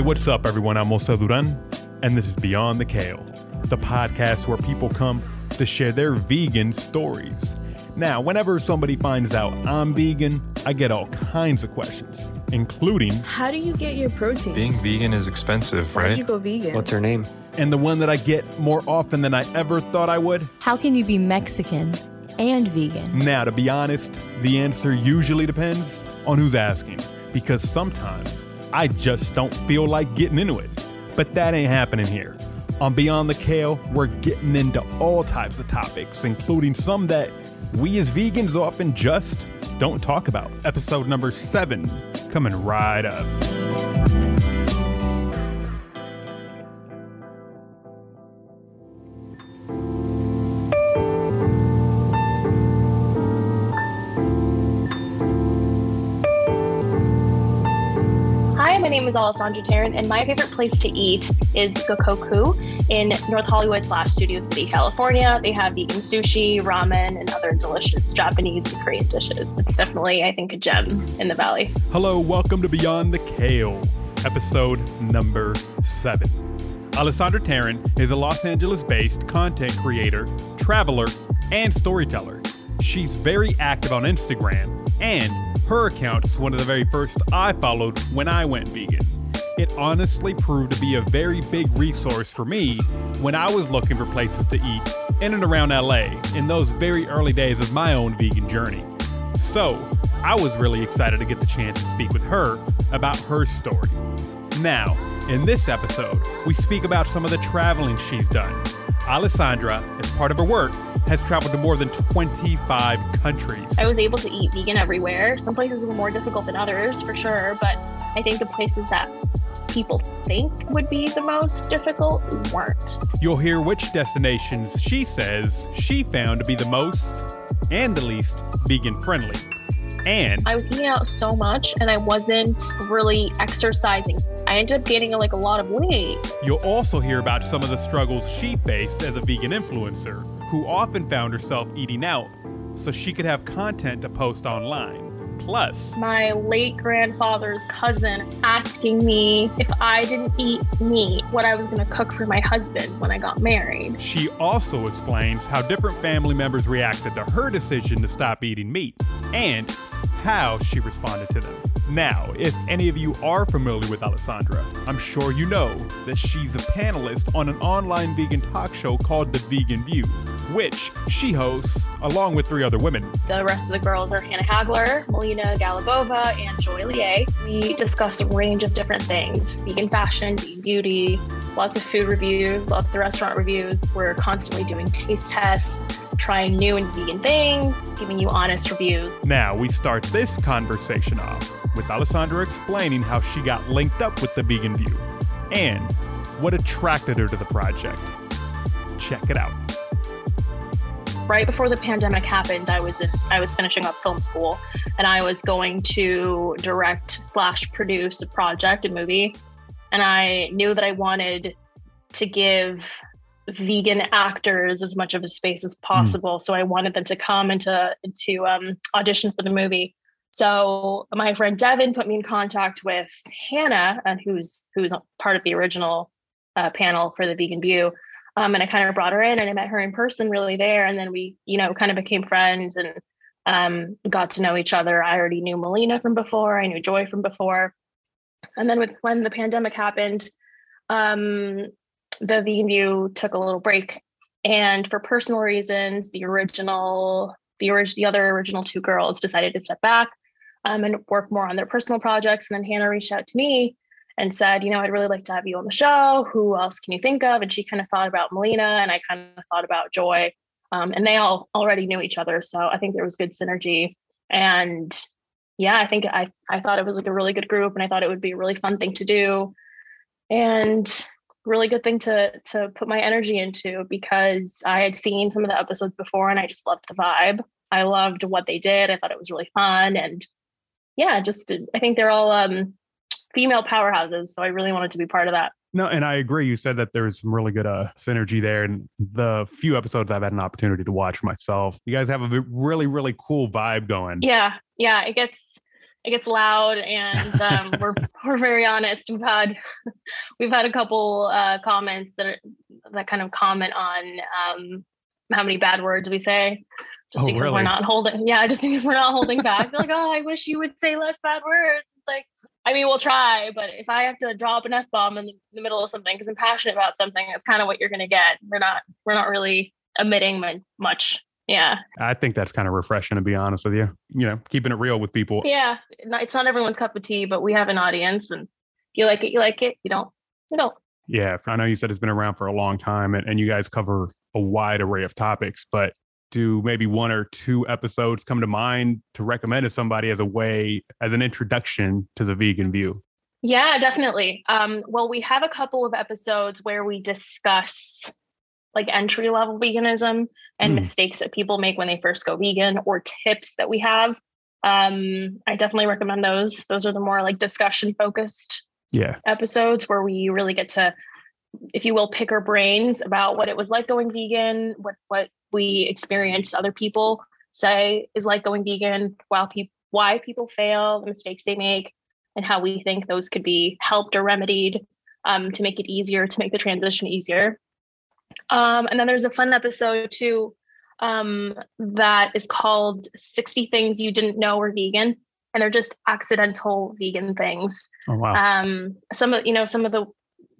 Hey, what's up, everyone? I'm Musa Duran, and this is Beyond the Kale, the podcast where people come to share their vegan stories. Now, whenever somebody finds out I'm vegan, I get all kinds of questions, including How do you get your protein? Being vegan is expensive, Why'd right? you go vegan? What's her name? and the one that I get more often than I ever thought I would. How can you be Mexican and vegan? Now, to be honest, the answer usually depends on who's asking, because sometimes I just don't feel like getting into it. But that ain't happening here. On Beyond the Kale, we're getting into all types of topics, including some that we as vegans often just don't talk about. Episode number seven coming right up. Is Alessandra Tarrant, and my favorite place to eat is Gokoku in North Hollywood slash Studio City, California. They have vegan sushi, ramen, and other delicious Japanese and Korean dishes. It's definitely, I think, a gem in the valley. Hello, welcome to Beyond the Kale, episode number seven. Alessandra Tarrant is a Los Angeles based content creator, traveler, and storyteller. She's very active on Instagram, and her account is one of the very first I followed when I went vegan. It honestly proved to be a very big resource for me when I was looking for places to eat in and around LA in those very early days of my own vegan journey. So, I was really excited to get the chance to speak with her about her story. Now, in this episode, we speak about some of the traveling she's done. Alessandra, as part of her work, has traveled to more than 25 countries. I was able to eat vegan everywhere. Some places were more difficult than others, for sure, but I think the places that people think would be the most difficult weren't. You'll hear which destinations she says she found to be the most and the least vegan friendly. And I was eating out so much and I wasn't really exercising. I ended up gaining like a lot of weight. You'll also hear about some of the struggles she faced as a vegan influencer, who often found herself eating out so she could have content to post online. Plus, My late grandfather's cousin asking me if I didn't eat meat, what I was going to cook for my husband when I got married. she also explains how different family members reacted to her decision to stop eating meat and how she responded to them. Now, if any of you are familiar with Alessandra, I'm sure you know that she's a panelist on an online vegan talk show called The Vegan View, which she hosts along with three other women. The rest of the girls are Hannah Hagler, Melina Galabova, and Joy Lier. We discuss a range of different things vegan fashion, vegan beauty, lots of food reviews, lots of restaurant reviews. We're constantly doing taste tests, trying new and vegan things, giving you honest reviews. Now, we start this conversation off with Alessandra explaining how she got linked up with The Vegan View and what attracted her to the project. Check it out. right before the pandemic happened, I was in, I was finishing up film school, and I was going to direct slash produce a project, a movie, and I knew that I wanted to give vegan actors as much of a space as possible. So I wanted them to come and to to um, audition for the movie. So my friend Devin put me in contact with Hannah, and who's who's part of the original uh, panel for the Vegan View. Um, and I kind of brought her in and I met her in person really there. And then we, you know, kind of became friends and um, got to know each other. I already knew Melina from before. I knew Joy from before. And then with when the pandemic happened, um, the Vegan View took a little break. And for personal reasons, the original, the orig- the other original two girls decided to step back um, and work more on their personal projects. And then Hannah reached out to me and said, you know, I'd really like to have you on the show. Who else can you think of? And she kind of thought about Melina, and I kind of thought about Joy. Um, and they all already knew each other, so I think there was good synergy. And yeah, I think I I thought it was like a really good group, and I thought it would be a really fun thing to do, and really good thing to to put my energy into because I had seen some of the episodes before, and I just loved the vibe. I loved what they did. I thought it was really fun, and yeah, just I think they're all um, female powerhouses. So I really wanted to be part of that. No, and I agree. You said that there's some really good uh, synergy there, and the few episodes I've had an opportunity to watch myself, you guys have a really, really cool vibe going. Yeah, yeah, it gets it gets loud and um, we're we're very honest. We've had we've had a couple uh, comments that are, that kind of comment on um, how many bad words we say, just Oh, because really? we're not holding. Yeah, just because we're not holding back. They're like, oh, I wish you would say less bad words. It's like, I mean, we'll try, but if I have to drop an f bomb in the, middle of something because I'm passionate about something, that's kind of what you're gonna get. We're not we're not really emitting mu- much. Yeah, I think that's kind of refreshing to be honest with you. You know, keeping it real with people. yeah. It's not everyone's cup of tea, but we have an audience, and you like it, you like it. You don't, you don't. Yeah, I know you said it's been around for a long time and, and you guys cover a wide array of topics, but do maybe one or two episodes come to mind to recommend to somebody as a way, as an introduction to the vegan view? Yeah, definitely. Um, well, we have a couple of episodes where we discuss like entry level veganism and Hmm. mistakes that people make when they first go vegan or tips that we have. Um, I definitely recommend those. Those are the more like discussion focused Yeah. episodes where we really get to, if you will, pick our brains about what it was like going vegan, what what we experience other people say is like going vegan, while people why people fail, the mistakes they make, and how we think those could be helped or remedied um, to make it easier, to make the transition easier. Um, and then there's a fun episode too um, that is called 60 Things You Didn't Know Were Vegan. And they're just accidental vegan things Oh, wow. um some of you know some of the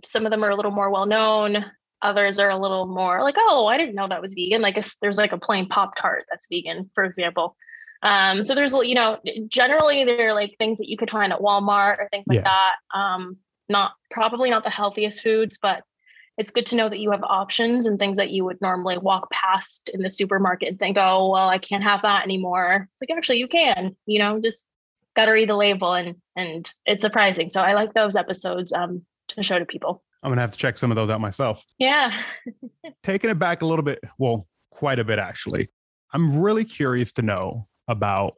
some of them are a little more well known others are a little more like oh i didn't know that was vegan. Like a there's like a plain pop tart that's vegan for example. Um so there's you know generally they're like things that you could find at walmart or things like Yeah. that um not probably not the healthiest foods but it's good to know that you have options and things that you would normally walk past in the supermarket and think oh well i can't have that anymore. It's like actually you can you know just got to read the label and and it's surprising. So i like those episodes um to show to people I'm going to have to check some of those out myself. yeah Taking it back a little bit, well, quite a bit actually. I'm really curious to know about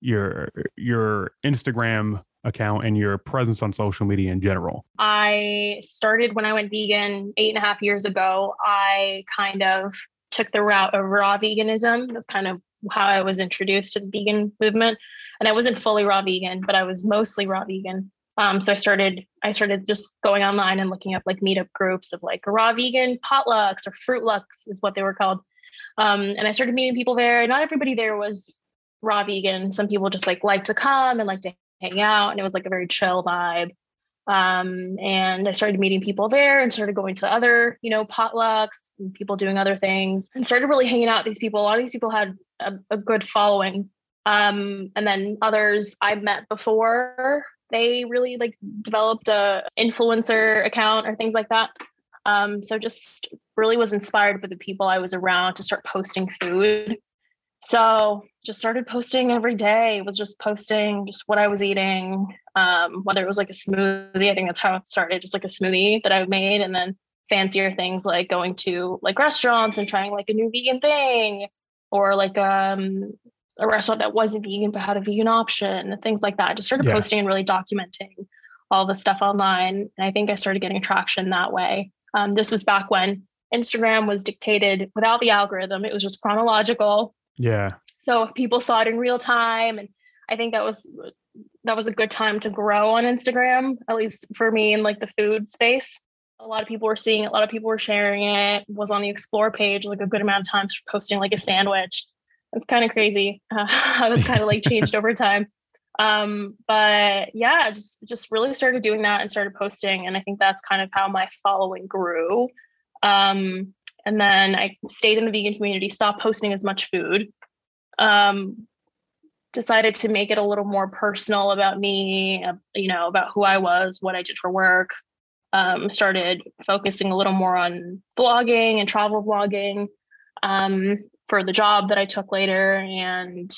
your your Instagram account and your presence on social media in general. i started when i went vegan eight and a half years ago i kind of took the route of raw veganism that's kind of how i was introduced to the vegan movement and i wasn't fully raw vegan but i was mostly raw vegan um, so i started i started just going online and looking up like meetup groups of like raw vegan potlucks or fruit lucks is what they were called um, and i started meeting people there not everybody there was raw vegan some people just like like to come and like to hang out and it was like a very chill vibe um, and I started meeting people there and started going to other, you know, potlucks and people doing other things and started really hanging out with these people. A lot of these people had a, a good following. Um, and then others I met before they really like developed a influencer account or things like that. Um, so just really was inspired by the people I was around to start posting food. So just started posting every day. Was just posting just what I was eating, um, whether it was like a smoothie. I think that's how it started, just like a smoothie that I made, and then fancier things like going to like restaurants and trying like a new vegan thing, or like um, a restaurant that wasn't vegan but had a vegan option, and things like that. Just started Yeah. posting and really documenting all the stuff online, and I think I started getting traction that way. Um, this was back when Instagram was dictated without the algorithm; it was just chronological Yeah. so people saw it in real time and i think that was that was a good time to grow on instagram at least for me in like the food space a lot of people were seeing it a lot of people were sharing it was on the explore page like a good amount of times for posting like a sandwich it's kind of crazy how that's kind of like changed over time um but yeah just just really started doing that and started posting and i think that's kind of how my following grew um and then I stayed in the vegan community, stopped posting as much food. Um, decided to make it a little more personal about me, you know, about who I was, what I did for work. Um, started focusing a little more on blogging and travel vlogging um, for the job that I took later, and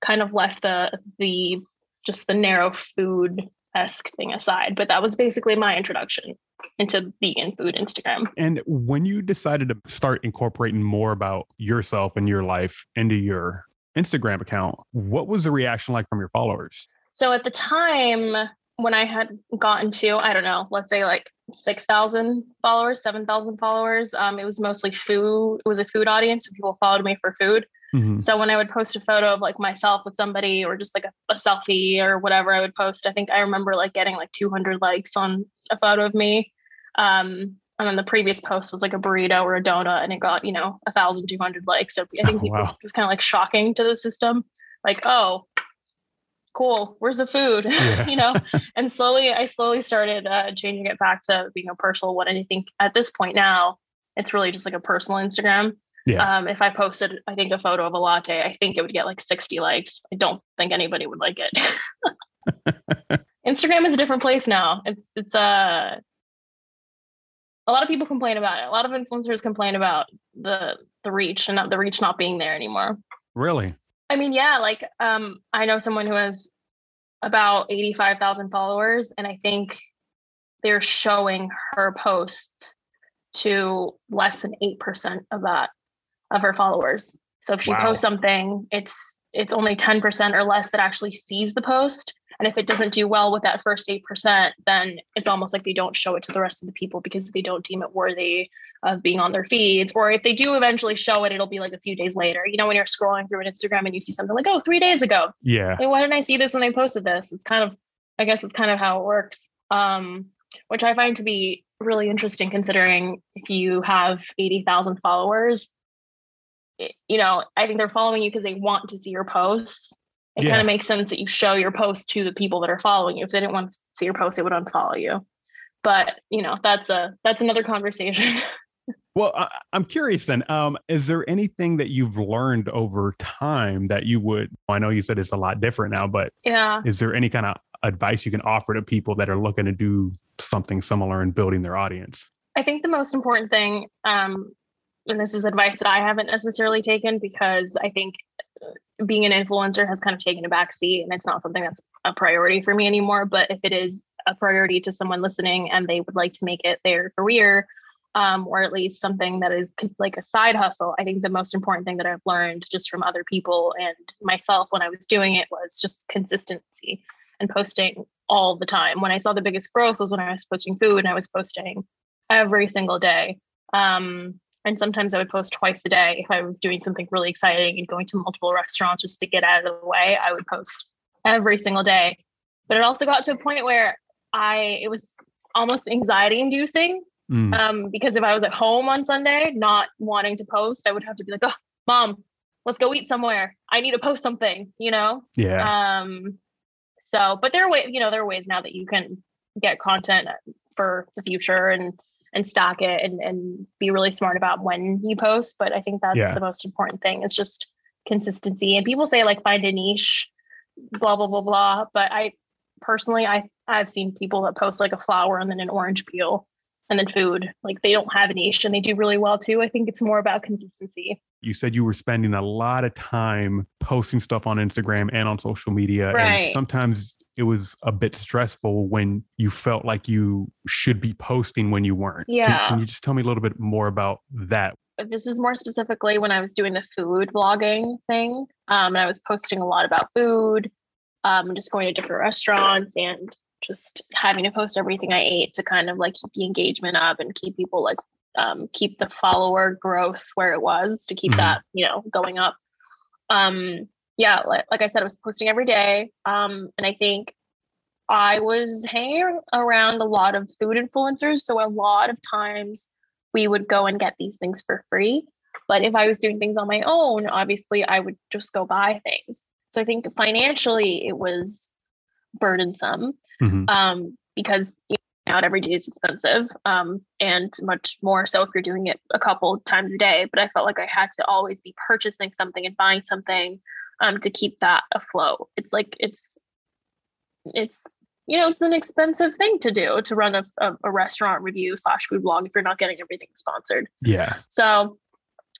kind of left the the just the narrow food esque thing aside. But that was basically my introduction into vegan food Instagram. And when you decided to start incorporating more about yourself and your life into your Instagram account, what was the reaction like from your followers? So at the time when I had gotten to, I don't know, let's say like 6,000 followers, 7,000 followers, um, it was mostly food. It was a food audience. So people followed me for food. Mhm. So when I would post a photo of like myself with somebody or just like a, a selfie or whatever I would post, I think I remember like getting like 200 likes on a photo of me. Um, and then the previous post was like a burrito or a donut and it got, you know, 1,200 likes. So I think Oh, people, wow. it was kind of like shocking to the system. Like, oh, cool. Where's the food? Yeah. you know? And slowly, I slowly started uh, changing it back to being a personal one. And I think at this point now, it's really just like a personal Instagram. Yeah. Um, if I posted, I think a photo of a latte, I think it would get like 60 likes. I don't think anybody would like it. Instagram is a different place now. It's it's uh, a lot of people complain about it. A lot of influencers complain about the the reach and not the reach not being there anymore. Really? I mean, yeah, like um, I know someone who has about 85,000 followers, and I think they're showing her post to less than 8% of that of her followers. So if she Wow. posts something, it's it's only 10% or less that actually sees the post. And if it doesn't do well with that first 8%, then it's almost like they don't show it to the rest of the people because they don't deem it worthy of being on their feeds. Or if they do eventually show it, it'll be like a few days later. You know, when you're scrolling through an Instagram and you see something like, oh, three days ago. Yeah. Hey, why didn't I see this when they posted this? It's kind of, I guess it's kind of how it works. Um, which I find to be really interesting considering if you have 80,000 followers, you know, I think they're following you because they want to see your posts. It Yeah. kind of makes sense that you show your post to the people that are following you. If they didn't want to see your post, they would unfollow you. But you know, that's a that's another conversation. Well, I, I'm curious then. Um, is there anything that you've learned over time that you would? I know you said it's a lot different now, but yeah. is there any kind of advice you can offer to people that are looking to do something similar in building their audience? I think the most important thing, um, and this is advice that I haven't necessarily taken because I think being an influencer has kind of taken a backseat and it's not something that's a priority for me anymore. But if it is a priority to someone listening and they would like to make it their career, um, or at least something that is like a side hustle, I think the most important thing that I've learned just from other people and myself when I was doing it was just consistency and posting all the time. When I saw the biggest growth was when I was posting food and I was posting every single day. Um, and sometimes I would post twice a day. If I was doing something really exciting and going to multiple restaurants just to get out of the way, I would post every single day. But it also got to a point where I it was almost anxiety inducing Mm, um, because if I was at home on Sunday not wanting to post, I would have to be like, oh, mom, let's go eat somewhere. I need to post something, you know? yeah. Um, so, but there are ways, you know, there are ways now that you can get content for the future and and stock it and and be really smart about when you post. But I think that's Yeah. the most important thing. It's just consistency. And people say like find a niche, blah blah blah blah. But I personally, I I've seen people that post like a flower and then an orange peel and then food. Like they don't have a niche and they do really well too. I think it's more about consistency. you said you were spending a lot of time posting stuff on Instagram and on social media. And sometimes it was a bit stressful when you felt like you should be posting when you weren't. Yeah. Can, you just tell me a little bit more about that? This is more specifically when I was doing the food vlogging thing. Um, and I was posting a lot about food, um, just going to different restaurants and just having to post everything I ate to kind of like keep the engagement up and keep people like um, keep the follower growth where it was to keep Mhm. that you know going up. Um, yeah, like, like I said, I was posting every day, um, and I think I was hanging around a lot of food influencers, so a lot of times we would go and get these things for free. But if I was doing things on my own, obviously I would just go buy things. So I think financially it was burdensome Mhm. um, because you know, not every day is expensive um, and much more so if you're doing it a couple times a day. But I felt like I had to always be purchasing something and buying something um, to keep that afloat. It's like it's it's you know it's an expensive thing to do to run a, a, a restaurant review slash food blog if you're not getting everything sponsored. Yeah. So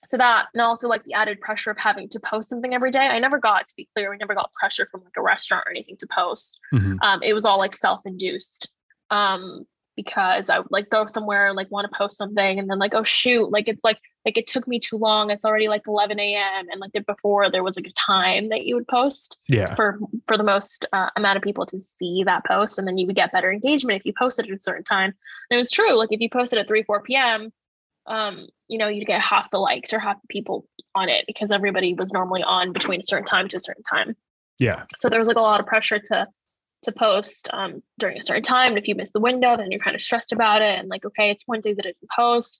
so that and also like the added pressure of having to post something every day. I never got to be clear, we never got pressure from like a restaurant or anything to post. Mhm. Um, it was all like self-induced. Um, because I would like go somewhere, and like want to post something, and then like, oh shoot, like it's like like it took me too long. It's already like 11 a.m. And like the, before there was like a time that you would post Yeah. for for the most uh, amount of people to see that post and then you would get better engagement if you posted at a certain time and it was true like if you posted at 3 4 p.m um, you know, you'd get half the likes or half the people on it because everybody was normally on between a certain time to a certain time. Yeah. So there was like a lot of pressure to to post um, during a certain time. And if you miss the window, then you're kind of stressed about it. And like, okay, it's one day that I didn't post.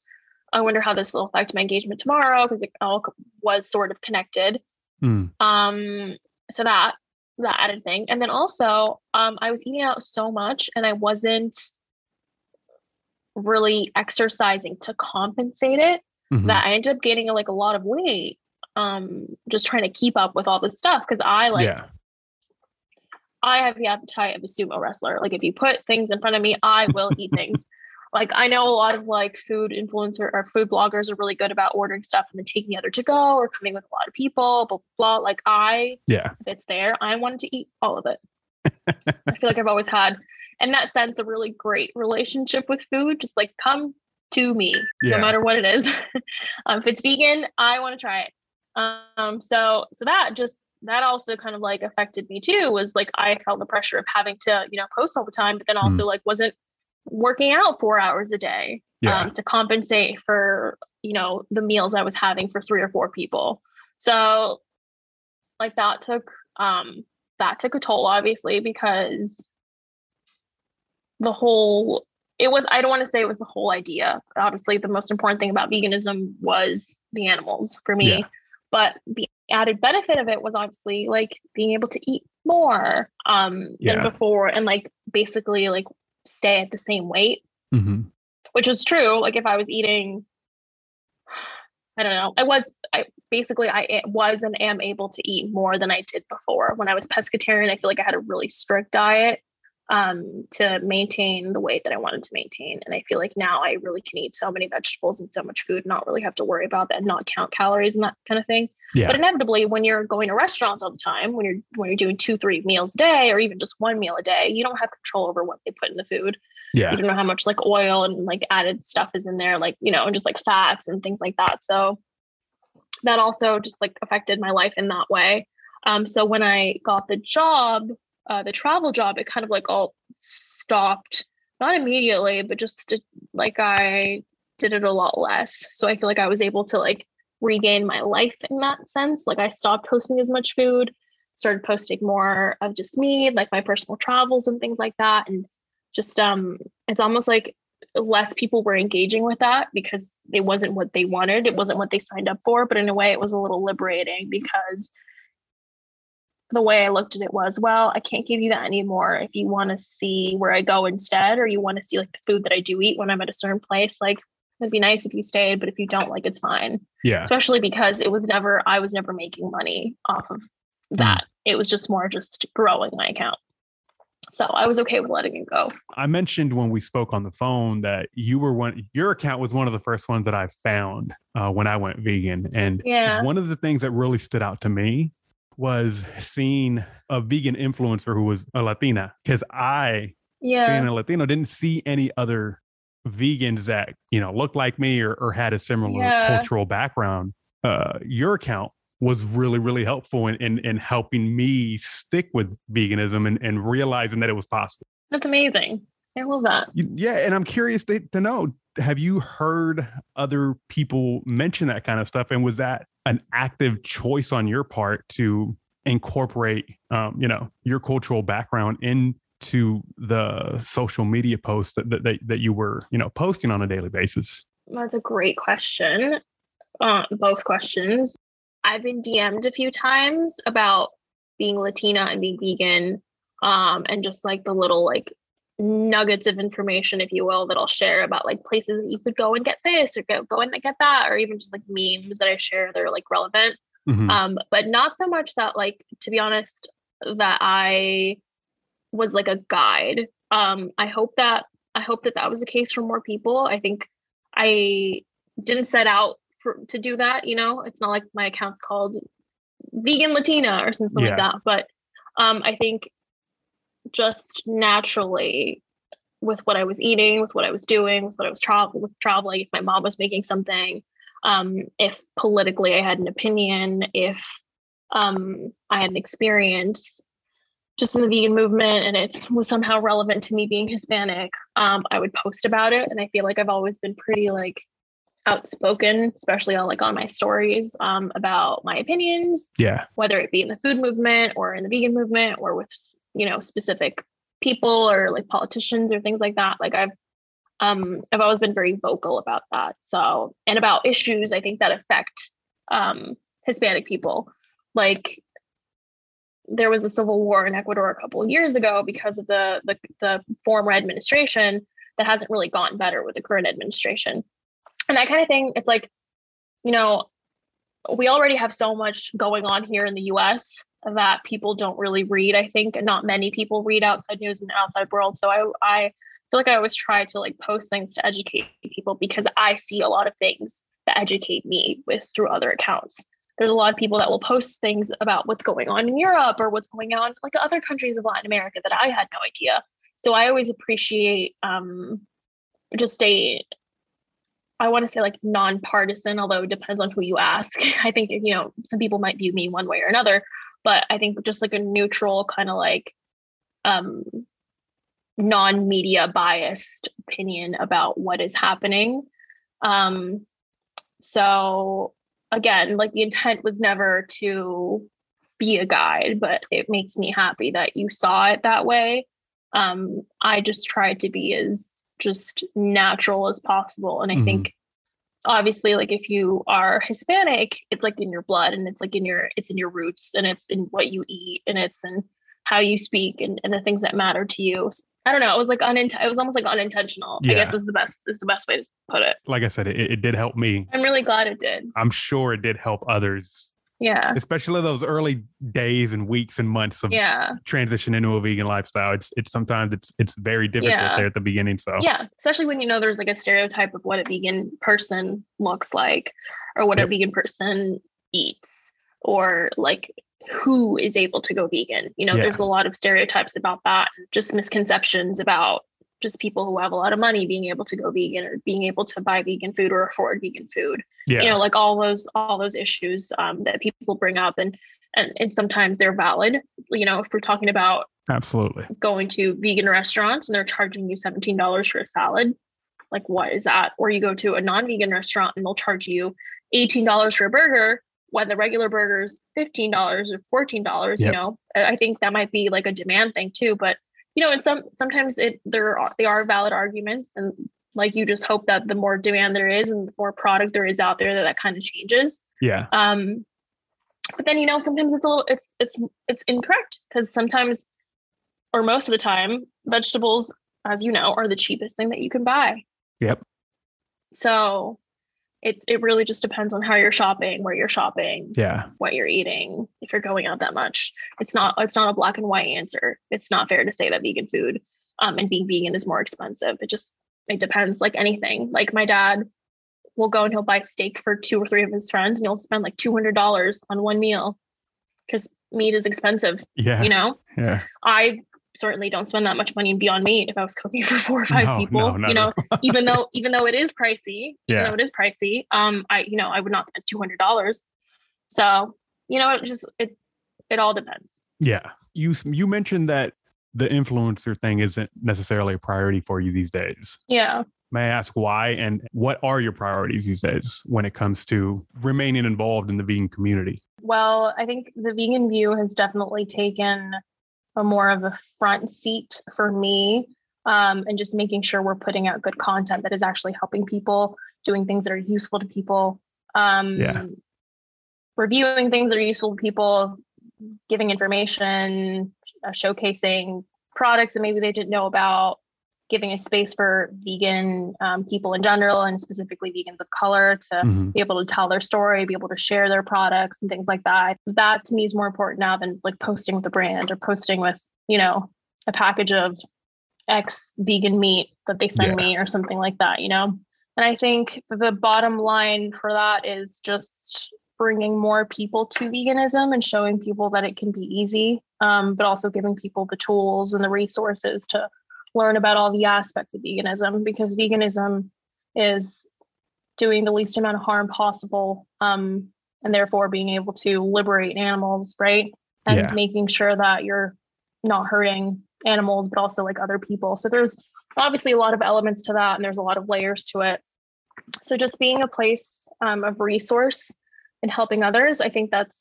I wonder how this will affect my engagement tomorrow because it all was sort of connected. Mm. Um, so that that added thing. And then also, um, I was eating out so much and I wasn't really exercising to compensate it Mhm. that I ended up gaining like a lot of weight. Um, just trying to keep up with all this stuff because I like yeah. I have the appetite of a sumo wrestler. Like if you put things in front of me, I will eat things. Like I know a lot of like food influencer or food bloggers are really good about ordering stuff and then taking the other to go or coming with a lot of people, blah blah. blah. Like I, Yeah. if it's there, I wanted to eat all of it. I feel like I've always had, in that sense, a really great relationship with food. Just like come to me, Yeah. no matter what it is. um, if it's vegan, I want to try it. Um, so so that just that also kind of like affected me too. Was like I felt the pressure of having to you know post all the time, but then Mm. also like wasn't working out four hours a day Yeah. um, to compensate for you know the meals I was having for three or four people. So like that took um that took a toll obviously because the whole it was I don't want to say it was the whole idea. Obviously the most important thing about veganism was the animals for me. Yeah. But the added benefit of it was obviously like being able to eat more um Yeah. than before and like basically like stay at the same weight Mhm. which is true. Like if I was eating, I don't know, I was, I basically, I was and am able to eat more than I did before. When I was pescatarian, I feel like I had a really strict diet um, to maintain the weight that I wanted to maintain. And I feel like now I really can eat so many vegetables and so much food, not really have to worry about that, not count calories and that kind of thing. Yeah. But inevitably, when you're going to restaurants all the time, when you're when you're doing two, three meals a day, or even just one meal a day, you don't have control over what they put in the food yeah. you don't know how much like oil and like added stuff is in there like you know and just like fats and things like that so that also just like affected my life in that way um so when i got the job uh the travel job it kind of like all stopped not immediately but just to, like i did it a lot less. So i feel like i was able to like regain my life in that sense. Like i stopped posting as much food started posting more of just me like my personal travels and things like that. And just um it's almost like less people were engaging with that because it wasn't what they wanted it wasn't what they signed up for. But in a way it was a little liberating because the way i looked at it was well i can't give you that anymore if you want to see where i go instead or you want to see like the food that i do eat when i'm at a certain place like it'd be nice if you stayed but if you don't like it's fine Yeah. especially because it was never i was never making money off of that it was just more just growing my account so i was okay with letting it go I mentioned when we spoke on the phone that you were one, your account was one of the first ones that I found uh, when I went vegan. And Yeah. one of the things that really stood out to me was seeing a vegan influencer who was a Latina. Because I, yeah being a Latino, didn't see any other vegans that, you know, looked like me or, or had a similar Yeah. cultural background. Uh, your account was really, really helpful in, in, in helping me stick with veganism and, and realizing that it was possible. That's amazing. I love that. Yeah, and I'm curious to, to know have you heard other people mention that kind of stuff? And was that an active choice on your part to incorporate, um, you know, your cultural background into the social media posts that, that, that you were, you know, posting on a daily basis? That's a great question. Uh, both questions. I've been DM'd a few times about being Latina and being vegan, um, and just like the little like nuggets of information, if you will, that I'll share about like places that you could go and get this or go go and get that, or even just like memes that I share that are like relevant. Mhm. um but not so much that like to be honest that i was like a guide um i hope that i hope that that was the case for more people i think i didn't set out for to do that you know it's not like my account's called vegan latina or something Yeah. like that but um i think just naturally with what i was eating with what i was doing with what i was travel with traveling if my mom was making something um, if politically I had an opinion, if um, I had an experience just in the vegan movement and it was somehow relevant to me being Hispanic, um, I would post about it. And I feel like I've always been pretty like outspoken, especially on like on my stories um, about my opinions. Yeah. Whether it be in the food movement or in the vegan movement or with you know specific people or like politicians or things like that. Like I've um I've always been very vocal about that. So and about issues I think that affect um Hispanic people. Like there was a civil war in Ecuador a couple years ago because of the, the the former administration that hasn't really gotten better with the current administration. And that kind of thing, it's like, you know, we already have so much going on here in the US that people don't really read. I think not many people read outside news in the outside world. So I I feel like I always try to like post things to educate people because I see a lot of things that educate me with through other accounts there's a lot of people that will post things about what's going on in Europe or what's going on like other countries of Latin America that I had no idea. So I always appreciate um, just a I want to say like nonpartisan, although it depends on who you ask. I think you know some people might view me one way or another, but I think just like a neutral kind of like um, non-media biased opinion about what is happening. Um, so again, like the intent was never to be a guide, but it makes me happy that you saw it that way. Um, I just tried to be as just natural as possible. And I mm-hmm. think obviously like if you are Hispanic, it's like in your blood and it's like in your it's in your roots and it's in what you eat and it's in how you speak and, and the things that matter to you. I don't know. It was like unint- It was almost like unintentional. Yeah. I guess is the best is the best way to put it. Like I said, it, it did help me. I'm really glad it did. I'm sure it did help others. Yeah. Especially those early days and weeks and months of yeah. transition into a vegan lifestyle. It's it's sometimes it's it's very difficult yeah. there at the beginning. So yeah, especially when you know there's like a stereotype of what a vegan person looks like, or what yep. a vegan person eats, or like who is able to go vegan. You know, yeah. there's a lot of stereotypes about that, just misconceptions about just people who have a lot of money being able to go vegan or being able to buy vegan food or afford vegan food. Yeah. You know, like all those all those issues um, that people bring up and and and sometimes they're valid. You know, if we're talking about absolutely going to vegan restaurants and they're charging you $17 for a salad, like what is that? Or you go to a non-vegan restaurant and they'll charge you $18 for a burger when the regular burger is $15 or $14 yep. you know i think that might be like a demand thing too but you know and some sometimes it there are they are valid arguments and like you just hope that the more demand there is and the more product there is out there that that kind of changes. Yeah. Um but then you know sometimes it's a little it's it's it's incorrect because sometimes or most of the time vegetables as you know are the cheapest thing that you can buy. Yep. So it it really just depends on how you're shopping, where you're shopping, yeah, what you're eating, if you're going out that much. It's not it's not a black and white answer. It's not fair to say that vegan food um, and being vegan is more expensive. It just it depends like anything. Like my dad will go and he'll buy steak for two or three of his friends and he'll spend like $200 on one meal because meat is expensive. Yeah. You know? Yeah. I certainly don't spend that much money and be beyond meat if I was cooking for four or five no, people. No, you know, even though even though it is pricey, yeah. even though it is pricey, um, I you know I would not spend two hundred dollars. So you know, it just it it all depends. Yeah, you you mentioned that the influencer thing isn't necessarily a priority for you these days. Yeah. May I ask why and what are your priorities these days when it comes to remaining involved in the vegan community? Well, I think the vegan view has definitely taken a more of a front seat for me um, and just making sure we're putting out good content that is actually helping people doing things that are useful to people um, yeah. reviewing things that are useful to people giving information uh, showcasing products that maybe they didn't know about giving a space for vegan um, people in general and specifically vegans of color to mm-hmm. be able to tell their story, be able to share their products and things like that. That to me is more important now than like posting with a brand or posting with, you know, a package of X vegan meat that they send yeah. me or something like that, you know? And I think the bottom line for that is just bringing more people to veganism and showing people that it can be easy, um, but also giving people the tools and the resources to learn about all the aspects of veganism because veganism is doing the least amount of harm possible um, and therefore being able to liberate animals right and yeah. making sure that you're not hurting animals but also like other people so there's obviously a lot of elements to that and there's a lot of layers to it so just being a place um, of resource and helping others, I think that's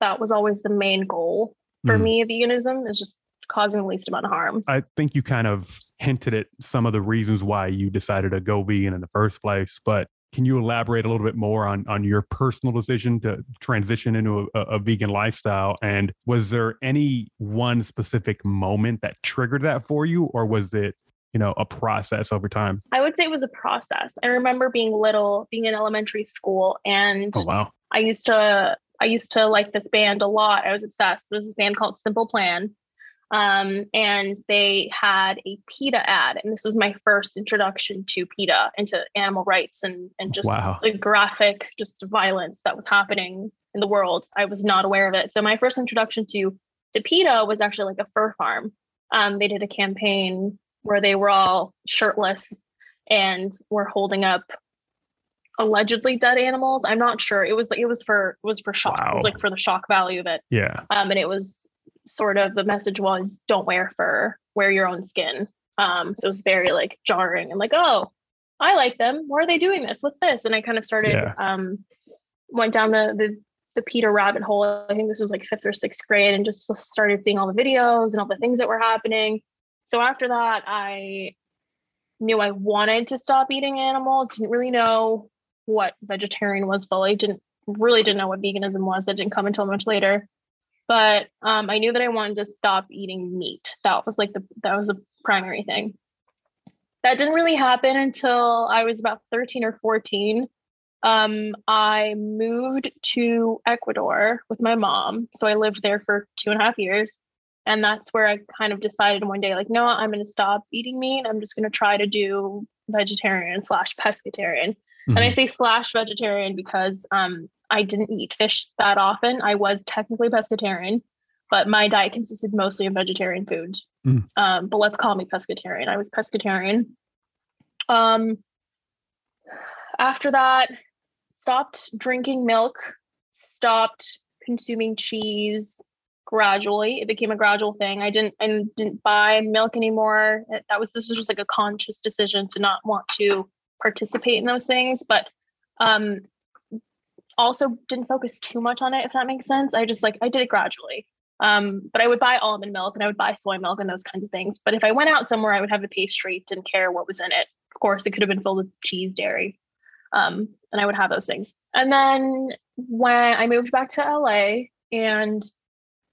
that was always the main goal for Mm. me. Veganism is just causing the least amount of harm. I think you kind of hinted at some of the reasons why you decided to go vegan in the first place, but can you elaborate a little bit more on on your personal decision to transition into a, a vegan lifestyle? And was there any one specific moment that triggered that for you, or was it, you know, a process over time? I would say it was a process. I remember being little, being in elementary school, and Oh wow, I used to I used to like this band a lot. I was obsessed. There's this band called Simple Plan. Um, and they had a PETA ad, and this was my first introduction to PETA, into animal rights and and just Wow. the graphic, just violence that was happening in the world. I was not aware of it. So my first introduction to to PETA was actually like a fur farm. Um, they did a campaign where they were all shirtless and were holding up allegedly dead animals. I'm not sure. It was it was for it was for shock. It was like for the shock value of it. yeah, Um, and it was sort of the message was don't wear fur, wear your own skin. Um, so it was very like jarring and like, oh, I like them. Why are they doing this? What's this? And I kind of started Yeah. um went down the the the PETA rabbit hole. I think this was like fifth or sixth grade and just started seeing all the videos and all the things that were happening. So after that, I knew I wanted to stop eating animals. Didn't really know what vegetarian was fully. Didn't really didn't know what veganism was. That didn't come until much later. But um, I knew that I wanted to stop eating meat. That was like the that was the primary thing. That didn't really happen until I was about 13 or 14. Um, I moved to Ecuador with my mom. So I lived there for two and a half years. And that's where I kind of decided one day, like, no, I'm going to stop eating meat. I'm just going to try to do vegetarian slash pescatarian. And I Mhm. say slash vegetarian because um, I didn't eat fish that often. I was technically pescatarian, but my diet consisted mostly of vegetarian foods. Mm. Um, but let's call me pescatarian. I was pescatarian. Um, after that, stopped drinking milk, stopped consuming cheese gradually. It became a gradual thing. I didn't I didn't buy milk anymore. That was this was just like a conscious decision to not want to participate in those things, but um also didn't focus too much on it if that makes sense. I just like I did it gradually. Um, but I would buy almond milk and I would buy soy milk and those kinds of things. But if I went out somewhere, I would have a pastry, didn't care what was in it. Of course, it could have been filled with cheese, dairy. Um, and I would have those things. And then when I moved back to LA and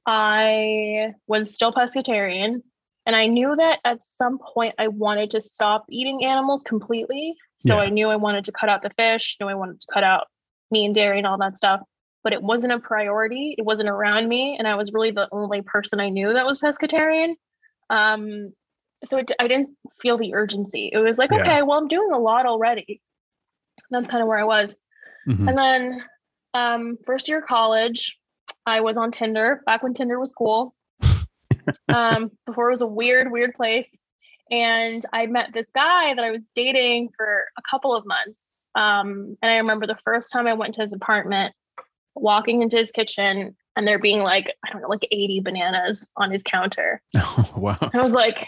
I was still pescatarian, and I knew that at some point I wanted to stop eating animals completely. So Yeah. I knew I wanted to cut out the fish, knew I wanted to cut out meat and dairy and all that stuff. But it wasn't a priority. It wasn't around me, and I was really the only person I knew that was pescatarian. Um, so it, I didn't feel the urgency. It was like, Yeah. okay, well, I'm doing a lot already. That's kind of where I was. Mhm. And then um, first year of college, I was on Tinder back when Tinder was cool. Um, before it was a weird, weird place. And I met this guy that I was dating for a couple of months. Um, and I remember the first time I went to his apartment, walking into his kitchen, and there being like, I don't know, like 80 bananas on his counter. Oh, wow. I was like,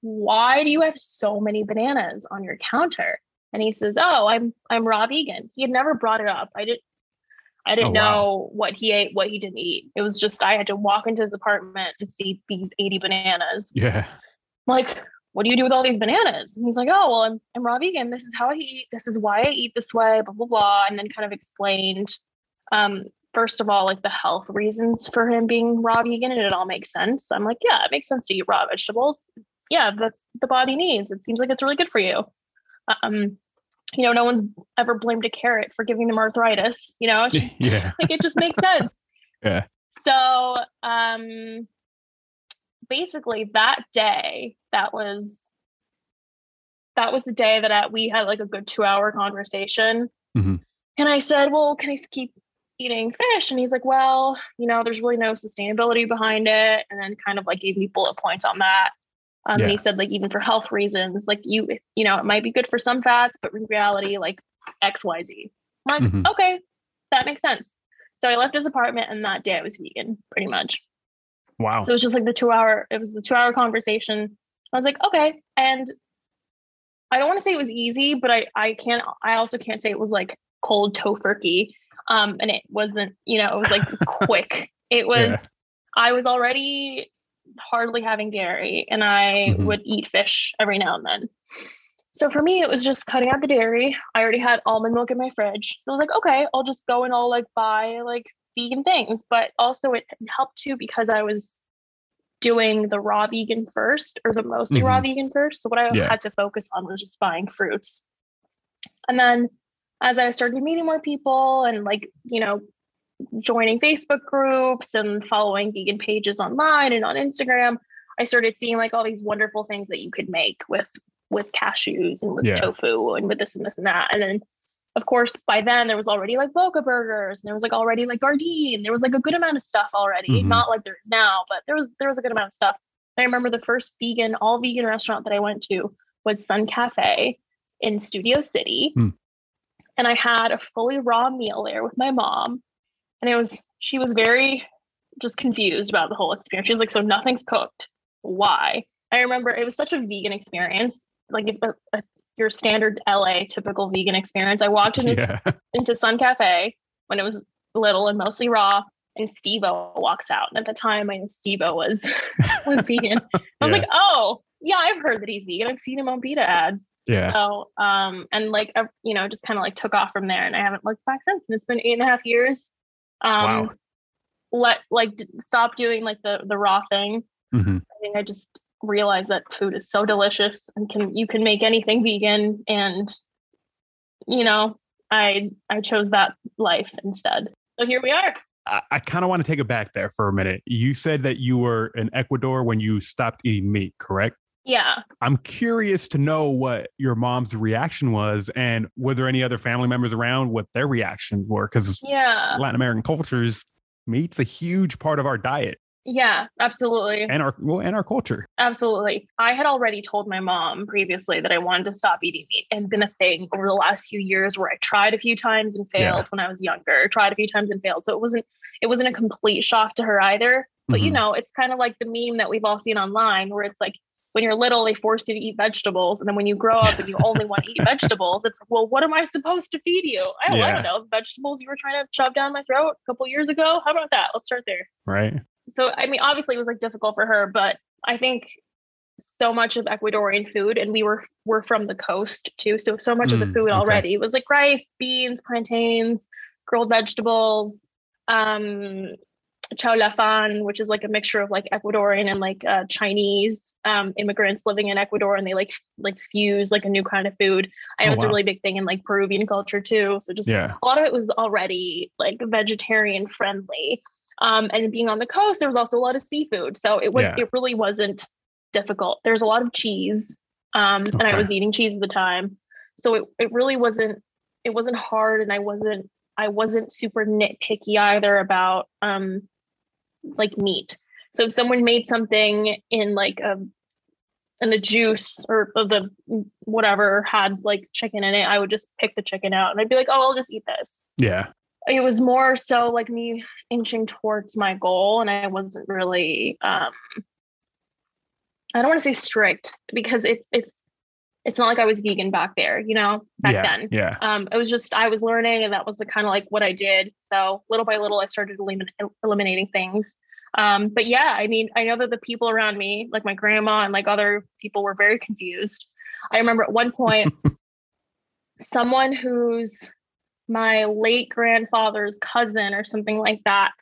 why do you have so many bananas on your counter? And he says, Oh, I'm I'm raw vegan. He had never brought it up. I didn't I didn't Oh, wow. know what he ate, what he didn't eat. It was just I had to walk into his apartment and see these 80 bananas. Yeah. Like, what do you do with all these bananas? And he's like, Oh, well, I'm I'm raw vegan. This is how I eat. This is why I eat this way, blah, blah, blah. And then kind of explained um first of all, like the health reasons for him being raw vegan, and it all makes sense. I'm like, yeah, it makes sense to eat raw vegetables. Yeah, that's the body needs. It seems like it's really good for you. Um, you know, no one's ever blamed a carrot for giving them arthritis. You know, just, Yeah. like it just makes sense. Yeah. So, um, basically, that day, that was that was the day that I, we had like a good two hour conversation. Mhm. And I said, "Well, can I keep eating fish?" And he's like, "Well, you know, there's really no sustainability behind it." And then kind of like gave me bullet points on that. Um, And he said, like, even for health reasons, like you, you know, it might be good for some fats, but in reality, like X, Y, Z. I'm like, Mhm. okay, that makes sense. So I left his apartment, and that day I was vegan, pretty much. Wow. So it was just like the two hour, it was the two hour conversation. I was like, okay. And I don't want to say it was easy, but I I can't I also can't say it was like cold tofurkey. Um, and it wasn't, you know, it was like quick. It was Yeah. I was already hardly having dairy and I Mhm. would eat fish every now and then. So for me, it was just cutting out the dairy. I already had almond milk in my fridge. So I was like, okay, I'll just go and I'll like buy like vegan things. But also it helped too because I was doing the raw vegan first or the mostly raw vegan first. So what I Yeah. had to focus on was just buying fruits. And then as I started meeting more people and like, you know, joining Facebook groups and following vegan pages online and on Instagram, I started seeing like all these wonderful things that you could make with with cashews and with Yeah. tofu and with this and this and that. And then of course by then there was already like Boca burgers and there was like already like Gardein. There was like a good amount of stuff already. Mhm. Not like there is now, but there was there was a good amount of stuff. And I remember the first vegan, all vegan restaurant that I went to was Sun Cafe in Studio City. Hmm. And I had a fully raw meal there with my mom. And it was, she was very just confused about the whole experience. She was like, So nothing's cooked. Why? I remember it was such a vegan experience, like if a, a, your standard LA typical vegan experience. I walked into, Yeah. into Sun Cafe when it was little and mostly raw. And Steve walks out. And at the time, I knew Steve was was vegan. I was Yeah. like, oh, yeah, I've heard that he's vegan. I've seen him on PETA ads. Yeah. So, um, and like, uh, you know, just kind of like took off from there, and I haven't looked back since. And it's been eight and a half years. Um, Wow. Let like stop doing like the the raw thing. Mhm. I think I just realized that food is so delicious and can you can make anything vegan, and you know, I I chose that life instead. So here we are. I, I kind of want to take it back there for a minute. You said that you were in Ecuador when you stopped eating meat, correct? Yeah. I'm curious to know what your mom's reaction was, and were there any other family members around what their reactions were? Because Yeah. Latin American cultures, meat's a huge part of our diet Yeah, absolutely. and our well, and our culture. Absolutely. I had already told my mom previously that I wanted to stop eating meat and been a thing over the last few years where I tried a few times and failed Yeah. when I was younger, tried a few times and failed. So it wasn't it wasn't a complete shock to her either. But you Mhm. know, it's kind of like the meme that we've all seen online where it's like when you're little, they force you to eat vegetables. And then when you grow up and you only want to eat vegetables, it's like, well, what am I supposed to feed you? I don't, I don't know. Vegetables you were trying to shove down my throat a couple years ago. How about that? Let's start there right? so I mean, obviously it was like difficult for her, but I think so much of Ecuadorian food, and we were we're from the coast too, so so much of Mm, the food okay. already was like rice, beans, plantains, grilled vegetables, um, chaulafán, which is like a mixture of like Ecuadorian and like uh, Chinese um, immigrants living in Ecuador, and they like like fuse like a new kind of food. I know Oh, it's a really big thing in like Peruvian culture too. So just Yeah. a lot of it was already like vegetarian friendly. Um, and being on the coast, there was also a lot of seafood. So it was Yeah. it really wasn't difficult. There's a lot of cheese. Um, and I was eating cheese at the time. So it, it really wasn't it wasn't hard and I wasn't I wasn't super nitpicky either about um like meat. So if someone made something in like a and the juice or of the whatever had like chicken in it, I would just pick the chicken out and I'd be like, oh, I'll just eat this Yeah. it was more so like me inching towards my goal and i wasn't really um i don't want to say strict because it's it's it's not like i was vegan back there you know back yeah. then Yeah. um it was just i was learning and that was the kind of like what i did so little by little i started elimin- eliminating things um but yeah i mean i know that the people around me like my grandma and like other people were very confused i remember at one point someone who's my late grandfather's cousin or something like that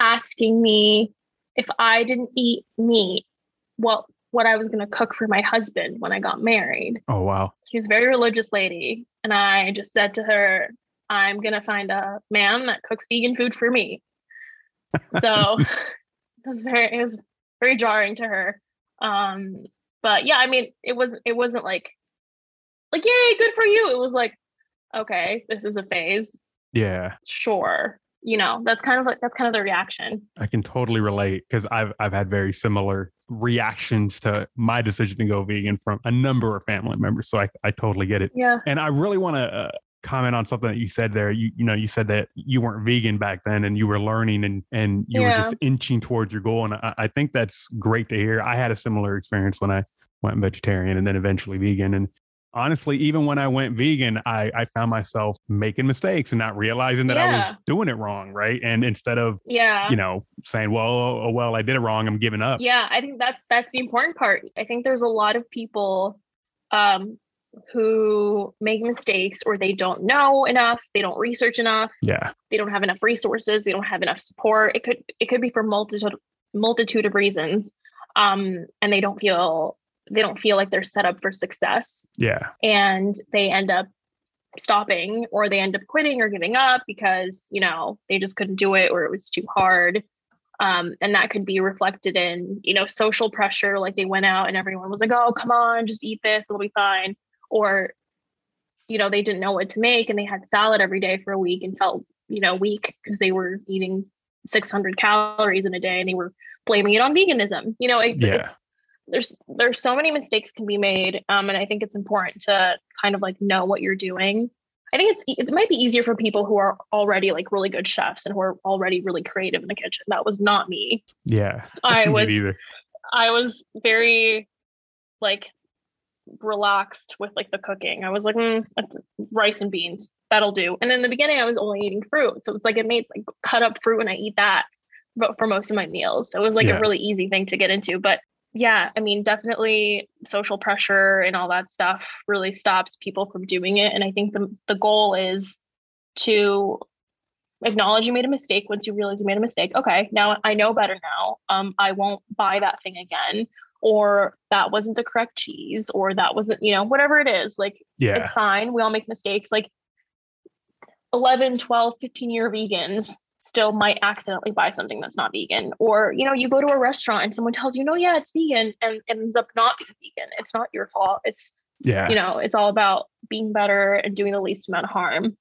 asking me if I didn't eat meat, what what I was going to cook for my husband when I got married. Oh wow. She was a very religious lady, and I just said to her, "I'm going to find a man that cooks vegan food for me." So it was very it was very jarring to her. Um, but yeah, I mean, it was it wasn't like like yay, good for you. It was like okay, this is a phase. Yeah. Sure. You know, that's kind of like that's kind of the reaction. I can totally relate because I've I've had very similar reactions to my decision to go vegan from a number of family members. So I, I totally get it. Yeah. And I really want to uh, comment on something that you said there. You you know you said that you weren't vegan back then and you were learning and and you were just inching towards your goal. And I, I think that's great to hear. I had a similar experience when I went vegetarian and then eventually vegan. And honestly, even when I went vegan, I, I found myself making mistakes and not realizing that I was doing it wrong. Right. And instead of, Yeah. you know, saying, well, oh, well, I did it wrong, I'm giving up. Yeah, I think that's that's the important part. I think there's a lot of people um who make mistakes or they don't know enough, they don't research enough, Yeah. they don't have enough resources, they don't have enough support. It could it could be for multitude multitude of reasons. Um and they don't feel they don't feel like they're set up for success. Yeah. and they end up stopping or they end up quitting or giving up because you know they just couldn't do it or it was too hard. Um, and that could be reflected in you know social pressure. Like they went out and everyone was like oh come on just eat this. It'll be fine. Or you know they didn't know what to make and they had salad every day for a week and felt you know weak because they were eating 600 calories in a day and they were blaming it on veganism. You know it's, Yeah. it's there's there's so many mistakes can be made um, and i think it's important to kind of like know what you're doing. I think it's it might be easier for people who are already like really good chefs and who are already really creative in the kitchen. That was not me. Yeah. i was neither. i was very like relaxed with like the cooking. I was like mm, rice and beans. That'll do. And in the beginning i was only eating fruit. So it's like it made like cut up fruit and i eat that but for most of my meals. So it was like Yeah. a really easy thing to get into. But yeah i mean definitely social pressure and all that stuff really stops people from doing it and i think the, the goal is to acknowledge you made a mistake once you realize you made a mistake. Okay now i know better now. Um i won't buy that thing again or that wasn't the correct cheese or that wasn't you know whatever it is like Yeah. it's fine. We all make mistakes. Like 11 12 15 year vegans still might accidentally buy something that's not vegan. Or you know you go to a restaurant and someone tells you no yeah it's vegan and it ends up not being vegan. It's not your fault. It's Yeah. you know it's all about being better and doing the least amount of harm.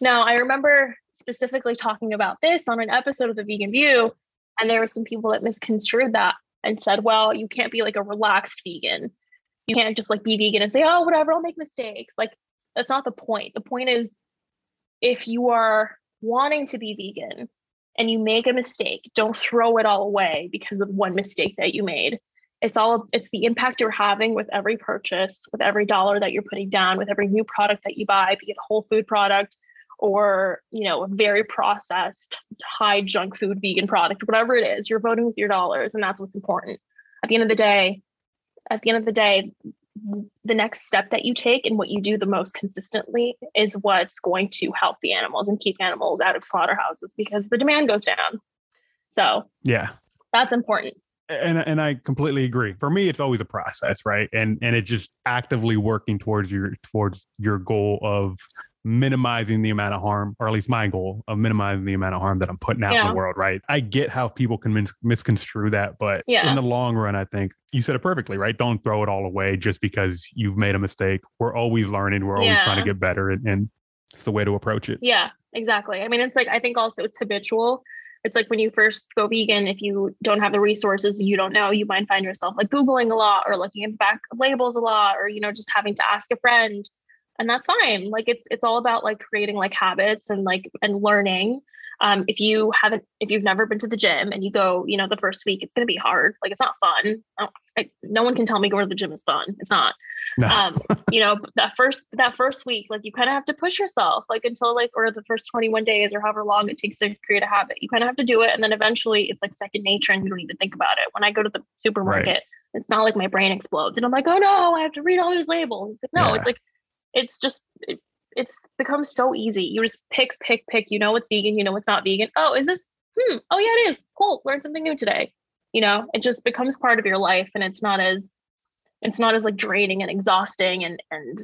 Now i remember specifically talking about this on an episode of the vegan view and there were some people that misconstrued that and said well you can't be like a relaxed vegan. You can't just like be vegan and say oh whatever i'll make mistakes like that's not the point. The point is if you are wanting to be vegan and you make a mistake don't throw it all away because of one mistake that you made. It's all it's the impact you're having with every purchase with every dollar that you're putting down with every new product that you buy be it a whole food product or you know a very processed high junk food vegan product whatever it is you're voting with your dollars and that's what's important. At the end of the day at the end of the day the next step that you take and what you do the most consistently is what's going to help the animals and keep animals out of slaughterhouses because the demand goes down so Yeah. that's important and and I completely agree. For me, it's always a process, right? And and it's just actively working towards your towards your goal of minimizing the amount of harm, or at least my goal of minimizing the amount of harm that I'm putting out in the world, right? I get how people can mis- misconstrue that, but Yeah. in the long run, I think you said it perfectly, right? Don't throw it all away just because you've made a mistake. We're always learning. We're always trying to get better, and, and it's the way to approach it. Yeah, exactly. I mean, it's like I think also it's habitual. It's like when you first go vegan, if you don't have the resources, you don't know, you might find yourself like Googling a lot or looking at the back of labels a lot, or you know, just having to ask a friend. And that's fine. Like it's it's all about like creating like habits and like and learning. Um, if you haven't, if you've never been to the gym and you go, you know, the first week, it's gonna be hard. Like it's not fun. I don't- I, no one can tell me going to the gym is fun. It's not. No. um you know that first that first week like you kind of have to push yourself like until like or the first 21 days or however long it takes to create a habit. You kind of have to do it and then eventually it's like second nature and you don't even think about it. When i go to the supermarket it's not like my brain explodes and i'm like oh no i have to read all these labels. It's like no Yeah. it's like it's just it, it's become so easy. You just pick pick pick. You know what's vegan you know what's not vegan. Oh is this hmm oh yeah it is. Cool learned something new today you know it just becomes part of your life and it's not as it's not as like draining and exhausting and and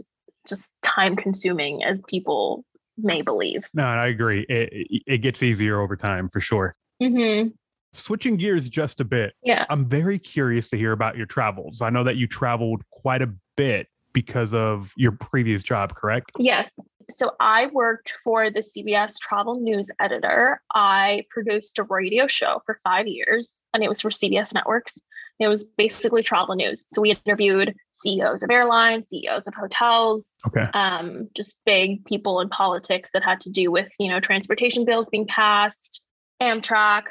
just time consuming as people may believe. No, I agree. It, it, gets easier over time for sure. Mm-hmm. Switching gears just a bit, Yeah. I'm very curious to hear about your travels. I know that you traveled quite a bit because of your previous job, correct? Yes. So I worked for the CBS travel news editor. I produced a radio show for five years, and it was for CBS Networks. It was basically travel news. So we interviewed CEOs of airlines, CEOs of hotels, Okay. um, just big people in politics that had to do with you know transportation bills being passed, Amtrak,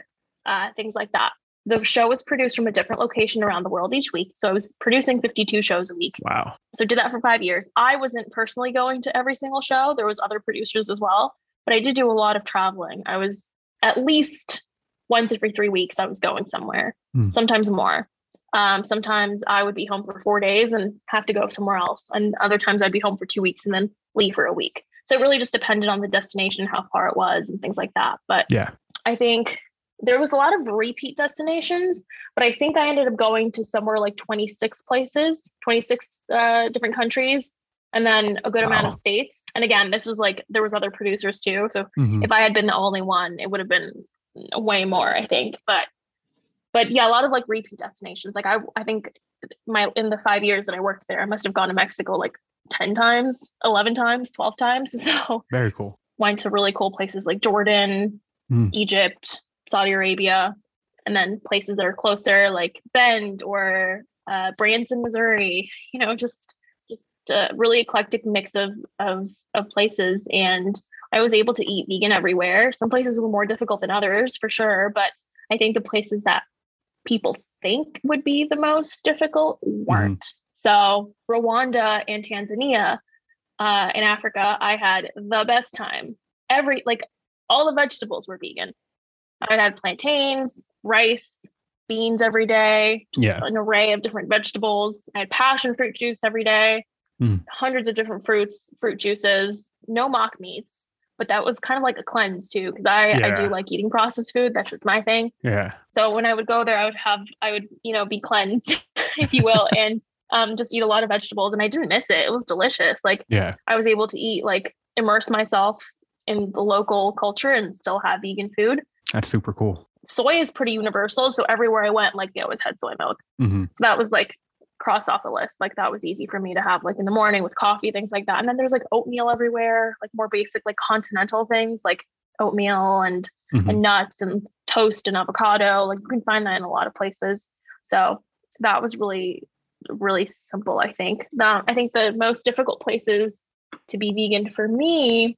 uh, things like that. The show was produced from a different location around the world each week. So I was producing 52 shows a week. Wow. So did that for five years. I wasn't personally going to every single show. There was other producers as well, but I did do a lot of traveling. I was at least once every three weeks. I was going somewhere, Hmm. sometimes more. Um, sometimes I would be home for four days and have to go somewhere else, and other times I'd be home for two weeks and then leave for a week. So it really just depended on the destination, how far it was, and things like that. But Yeah. I think there was a lot of repeat destinations, but I think I ended up going to somewhere like 26 places, 26 uh, different countries, and then a good amount of states. And again, this was like there was other producers too. So Mhm. if I had been the only one, it would have been way more, I think. But but yeah, a lot of like repeat destinations. Like I I think my in the five years that I worked there, I must have gone to Mexico like 10 times, 11 times, 12 times. So Very cool. went to really cool places like Jordan, Mm. Egypt, Saudi Arabia, and then places that are closer like Bend or uh, Branson, Missouri. You know, just just a really eclectic mix of of of places, and I was able to eat vegan everywhere. Some places were more difficult than others, for sure, but I think the places that people think would be the most difficult weren't. So Rwanda and Tanzania uh, in Africa, I had the best time. Every like all the vegetables were vegan. I had plantains, rice, beans every day, Yeah. an array of different vegetables. I had passion fruit juice every day, Mm. hundreds of different fruits, fruit juices, no mock meats. But that was kind of like a cleanse too, because I, I do like eating processed food. That's just my thing. Yeah. So when I would go there, I would have, I would, you know, be cleansed, if you will, and um, just eat a lot of vegetables. And I didn't miss it. It was delicious. Like Yeah. I was able to eat, like immerse myself in the local culture and still have vegan food. That's super cool. Soy is pretty universal. So everywhere I went, like they always had soy milk. hmm So that was like cross off the list. Like that was easy for me to have like in the morning with coffee, things like that. And then there's like oatmeal everywhere, like more basic, like continental things like oatmeal and hmm and nuts and toast and avocado. Like you can find that in a lot of places. So that was really, really simple, I think. Now, I think the most difficult places to be vegan for me,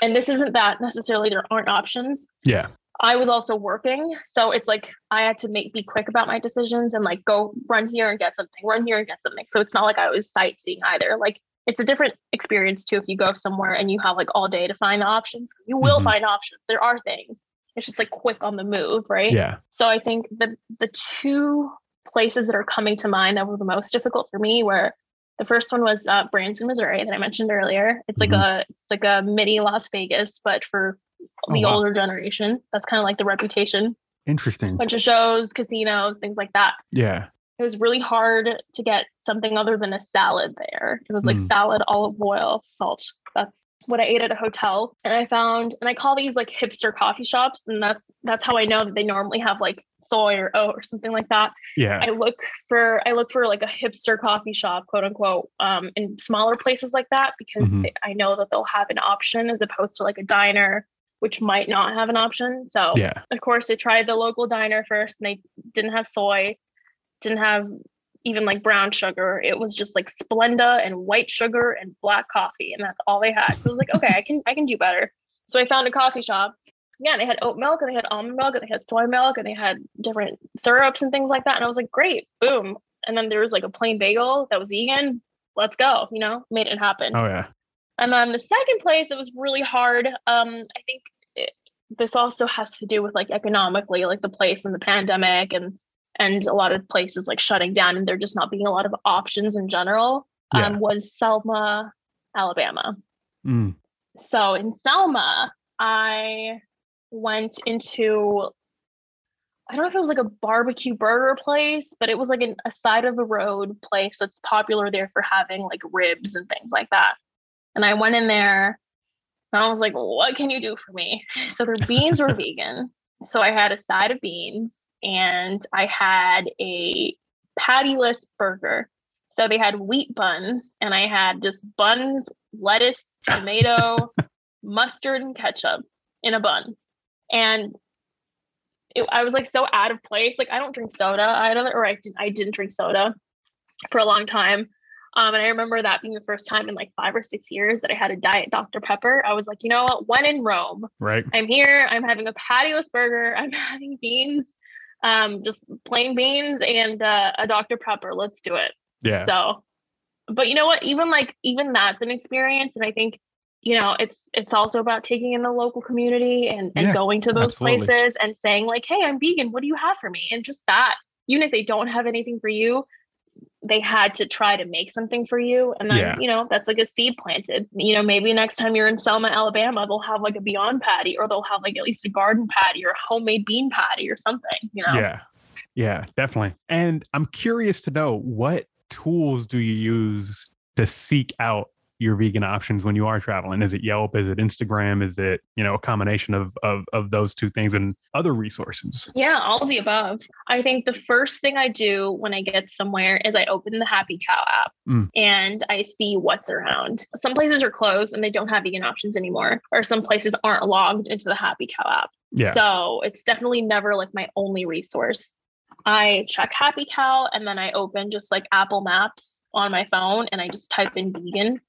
and this isn't that necessarily there aren't options. Yeah. I was also working. So it's like I had to make be quick about my decisions and like go run here and get something, run here and get something. So it's not like I was sightseeing either. Like it's a different experience too if you go somewhere and you have like all day to find the options because you will Mhm. find options. There are things. It's just like quick on the move, right? Yeah. So I think the the two places that are coming to mind that were the most difficult for me were the first one was uh, Branson, Missouri, that I mentioned earlier. It's like Mhm. a it's like a mini Las Vegas, but for Oh, the wow. older generation. That's kind of like the reputation. Interesting. bunch of shows, casinos, things like that. Yeah. It was really hard to get something other than a salad there. It was like Mm. salad, olive oil, salt. That's what I ate at a hotel. And I found, and I call these like hipster coffee shops, and that's that's how I know that they normally have like soy or oat or something like that. Yeah. I look for I look for like a hipster coffee shop, quote unquote, um, in smaller places like that because Mhm. they, I know that they'll have an option as opposed to like a diner, which might not have an option. So Yeah. of course, I tried the local diner first, and they didn't have soy, didn't have even like brown sugar. It was just like Splenda and white sugar and black coffee, and that's all they had. So I was like, okay, I can I can do better. So I found a coffee shop. Yeah, and they had oat milk, and they had almond milk, and they had soy milk, and they had different syrups and things like that. And I was like, great, boom. And then there was like a plain bagel that was vegan. Let's go, you know, made it happen. Oh yeah. And then the second place that was really hard, um, I think it, this also has to do with like economically, like the place and the pandemic and and a lot of places like shutting down and there just not being a lot of options in general. Yeah. Um, was Selma, Alabama. Mm. So in Selma, I went into I don't know if it was like a barbecue burger place, but it was like an, a side of the road place that's popular there for having like ribs and things like that. And I went in there and I was like, what can you do for me? So their beans were vegan. So I had a side of beans and I had a pattyless burger. So they had wheat buns and I had just buns, lettuce, tomato, mustard, and ketchup in a bun. And it, I was like so out of place. Like I don't drink soda. I don't, or I didn't, I didn't drink soda for a long time. Um, and I remember that being the first time in like five or six years that I had a diet Dr. Pepper. I was like, you know what? When in Rome, Right. I'm here. I'm having a pattyless burger. I'm having beans. Um, just plain beans and uh, a Dr. Pepper. Let's do it. Yeah. So, but you know what? Even like even that's an experience, and I think you know it's it's also about taking in the local community and and Yeah, going to those absolutely. places and saying like, hey, I'm vegan. What do you have for me? And just that, even if they don't have anything for you, they had to try to make something for you, and then Yeah. you know that's like a seed planted. You know, maybe next time you're in Selma, Alabama, they'll have like a Beyond patty, or they'll have like at least a garden patty or a homemade bean patty or something. You know. Yeah. Yeah, definitely. And I'm curious to know what tools do you use to seek out your vegan options when you are traveling? Is it Yelp? Is it Instagram? Is it, you know, a combination of of of those two things and other resources? Yeah, all of the above. I think the first thing I do when I get somewhere is I open the Happy Cow app Mm. and I see what's around. Some places are closed and they don't have vegan options anymore, or some places aren't logged into the Happy Cow app. Yeah. So it's definitely never like my only resource. I check Happy Cow and then I open just like Apple Maps on my phone and I just type in vegan.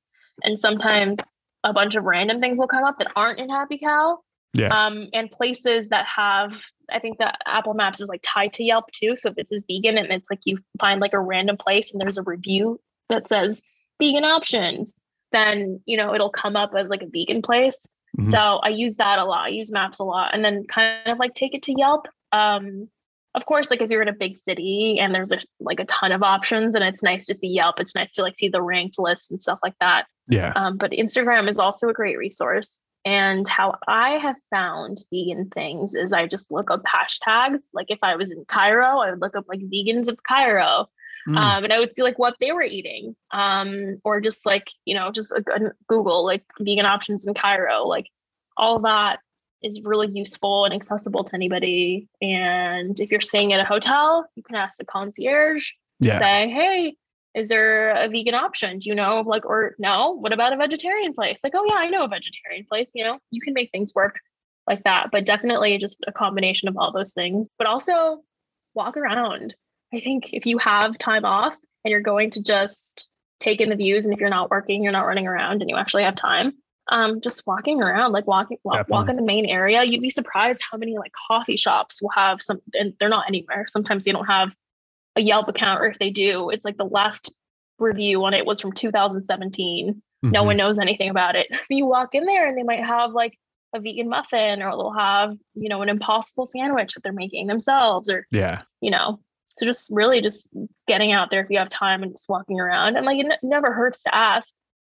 And sometimes a bunch of random things will come up that aren't in Happy Cow. Yeah. um, and places that have i think that apple maps is like tied to yelp too. So if it says vegan and it's like you find like a random place and there's a review that says vegan options then you know it'll come up as like a vegan place. Mhm. so i use that a lot. I use maps a lot. And then kind of like take it to yelp. Um, of course like if you're in a big city and there's a, like a ton of options and it's nice to see yelp it's nice to like see the ranked list and stuff like that yeah. um, but Instagram is also a great resource. And how I have found vegan things is I just look up hashtags. Like if I was in Cairo, I would look up like vegans of Cairo. Mm. Um, and I would see like what they were eating. Um, or just like, you know, just a good Google like vegan options in Cairo. Like all that is really useful and accessible to anybody. And if you're staying at a hotel, you can ask the concierge yeah. say, hey, is there a vegan option? Do you know, like, or no, what about a vegetarian place? Like, oh, yeah, I know a vegetarian place. You know, you can make things work like that, but definitely just a combination of all those things. But also walk around. I think if you have time off and you're going to just take in the views, and if you're not working, you're not running around and you actually have time, um, just walking around, like walking, walk, walk in the main area, you'd be surprised how many like coffee shops will have some, and they're not anywhere. Sometimes they don't have a Yelp account, or if they do, it's like the last review on it was from 2017. No Mhm. one knows anything about it. You walk in there and they might have like a vegan muffin, or they'll have, you know, an impossible sandwich that they're making themselves, or, Yeah. you know, so just really just getting out there if you have time and just walking around. And like it n- never hurts to ask.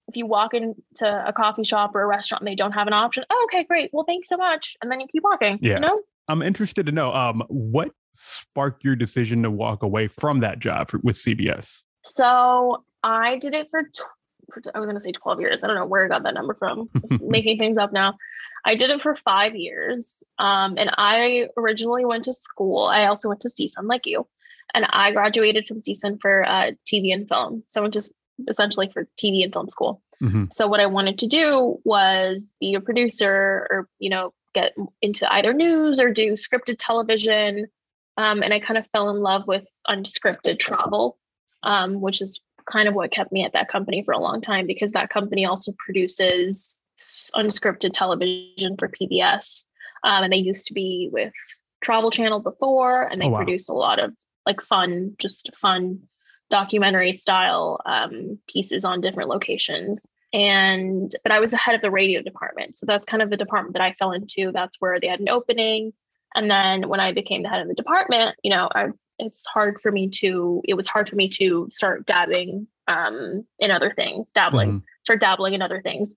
If you walk into a coffee shop or a restaurant and they don't have an option, oh, okay, great. Well, thanks so much. And then you keep walking. Yeah. You know? I'm interested to know um what sparked your decision to walk away from that job for, with CBS? So I did it for, tw- for I was going to say 12 years. I don't know where I got that number from. Just making things up now. I did it for five years. Um, and I originally went to school. I also went to CSUN like you. And I graduated from CSUN for uh, TV and film. So I went to essentially for TV and film school. Mhm. So what I wanted to do was be a producer or, you know, get into either news or do scripted television. Um, and I kind of fell in love with unscripted travel, um, which is kind of what kept me at that company for a long time because that company also produces unscripted television for PBS. Um, and they used to be with Travel Channel before, and they Oh, wow. produce a lot of like fun, just fun documentary style um, pieces on different locations. And but I was the head of the radio department, so that's kind of the department that I fell into. That's where they had an opening. And then when I became the head of the department, you know, I've it's hard for me to it was hard for me to start dabbing um, in other things, dabbling, Mhm. start dabbling in other things.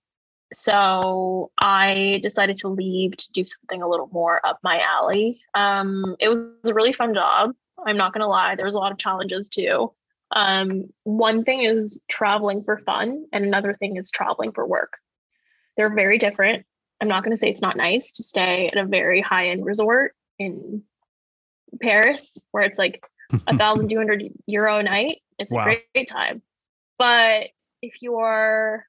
So I decided to leave to do something a little more up my alley. Um, it was a really fun job. I'm not gonna lie, there was a lot of challenges too. Um, one thing is traveling for fun, and another thing is traveling for work. They're very different. I'm not going to say it's not nice to stay at a very high end resort in Paris where it's like a thousand two hundred euro a night. It's Wow. a great, great time. But if you're,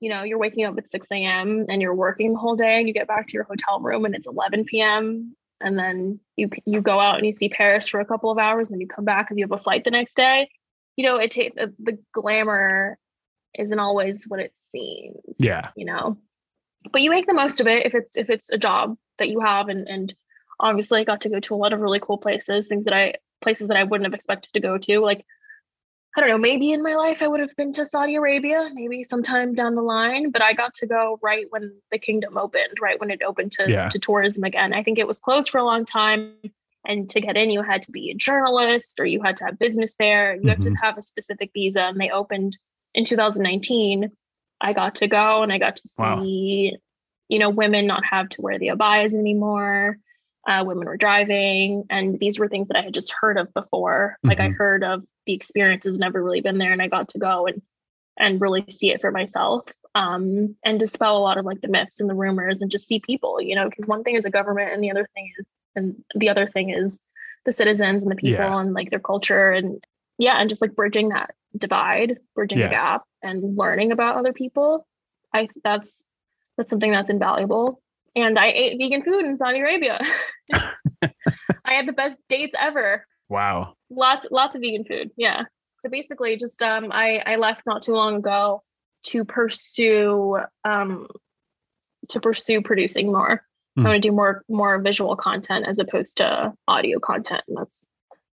you know, you're waking up at 6 a.m. and you're working the whole day and you get back to your hotel room and it's 11 p.m. and then you you go out and you see Paris for a couple of hours and then you come back because you have a flight the next day. You know, it takes the, the glamour isn't always what it seems Yeah. you know but you make the most of it if it's if it's a job that you have and and obviously I got to go to a lot of really cool places, things that I places that I wouldn't have expected to go to. Like I don't know, maybe in my life I would have been to Saudi Arabia, maybe sometime down the line, but I got to go right when the kingdom opened, right when it opened to, Yeah. to tourism again. I think it was closed for a long time. And to get in, you had to be a journalist or you had to have business there. You had to have a specific visa. And they opened in 2019. I got to go and I got to Wow. see, you know, women not have to wear the abayas anymore. Uh, women were driving, and these were things that I had just heard of before. Like I Mhm. heard of the experiences, never really been there, and I got to go and and really see it for myself, um, and dispel a lot of like the myths and the rumors, and just see people. You know, because one thing is a government, and the other thing is, and the other thing is the citizens and the people Yeah. and like their culture, and yeah, and just like bridging that divide, bridging Yeah. the gap, and learning about other people. I that's that's something that's invaluable. And I ate vegan food in Saudi Arabia. I had the best dates ever. Wow. Lots lots of vegan food. Yeah. So basically just um I I left not too long ago to pursue um to pursue producing more. Hmm. I want to do more more visual content as opposed to audio content. And that's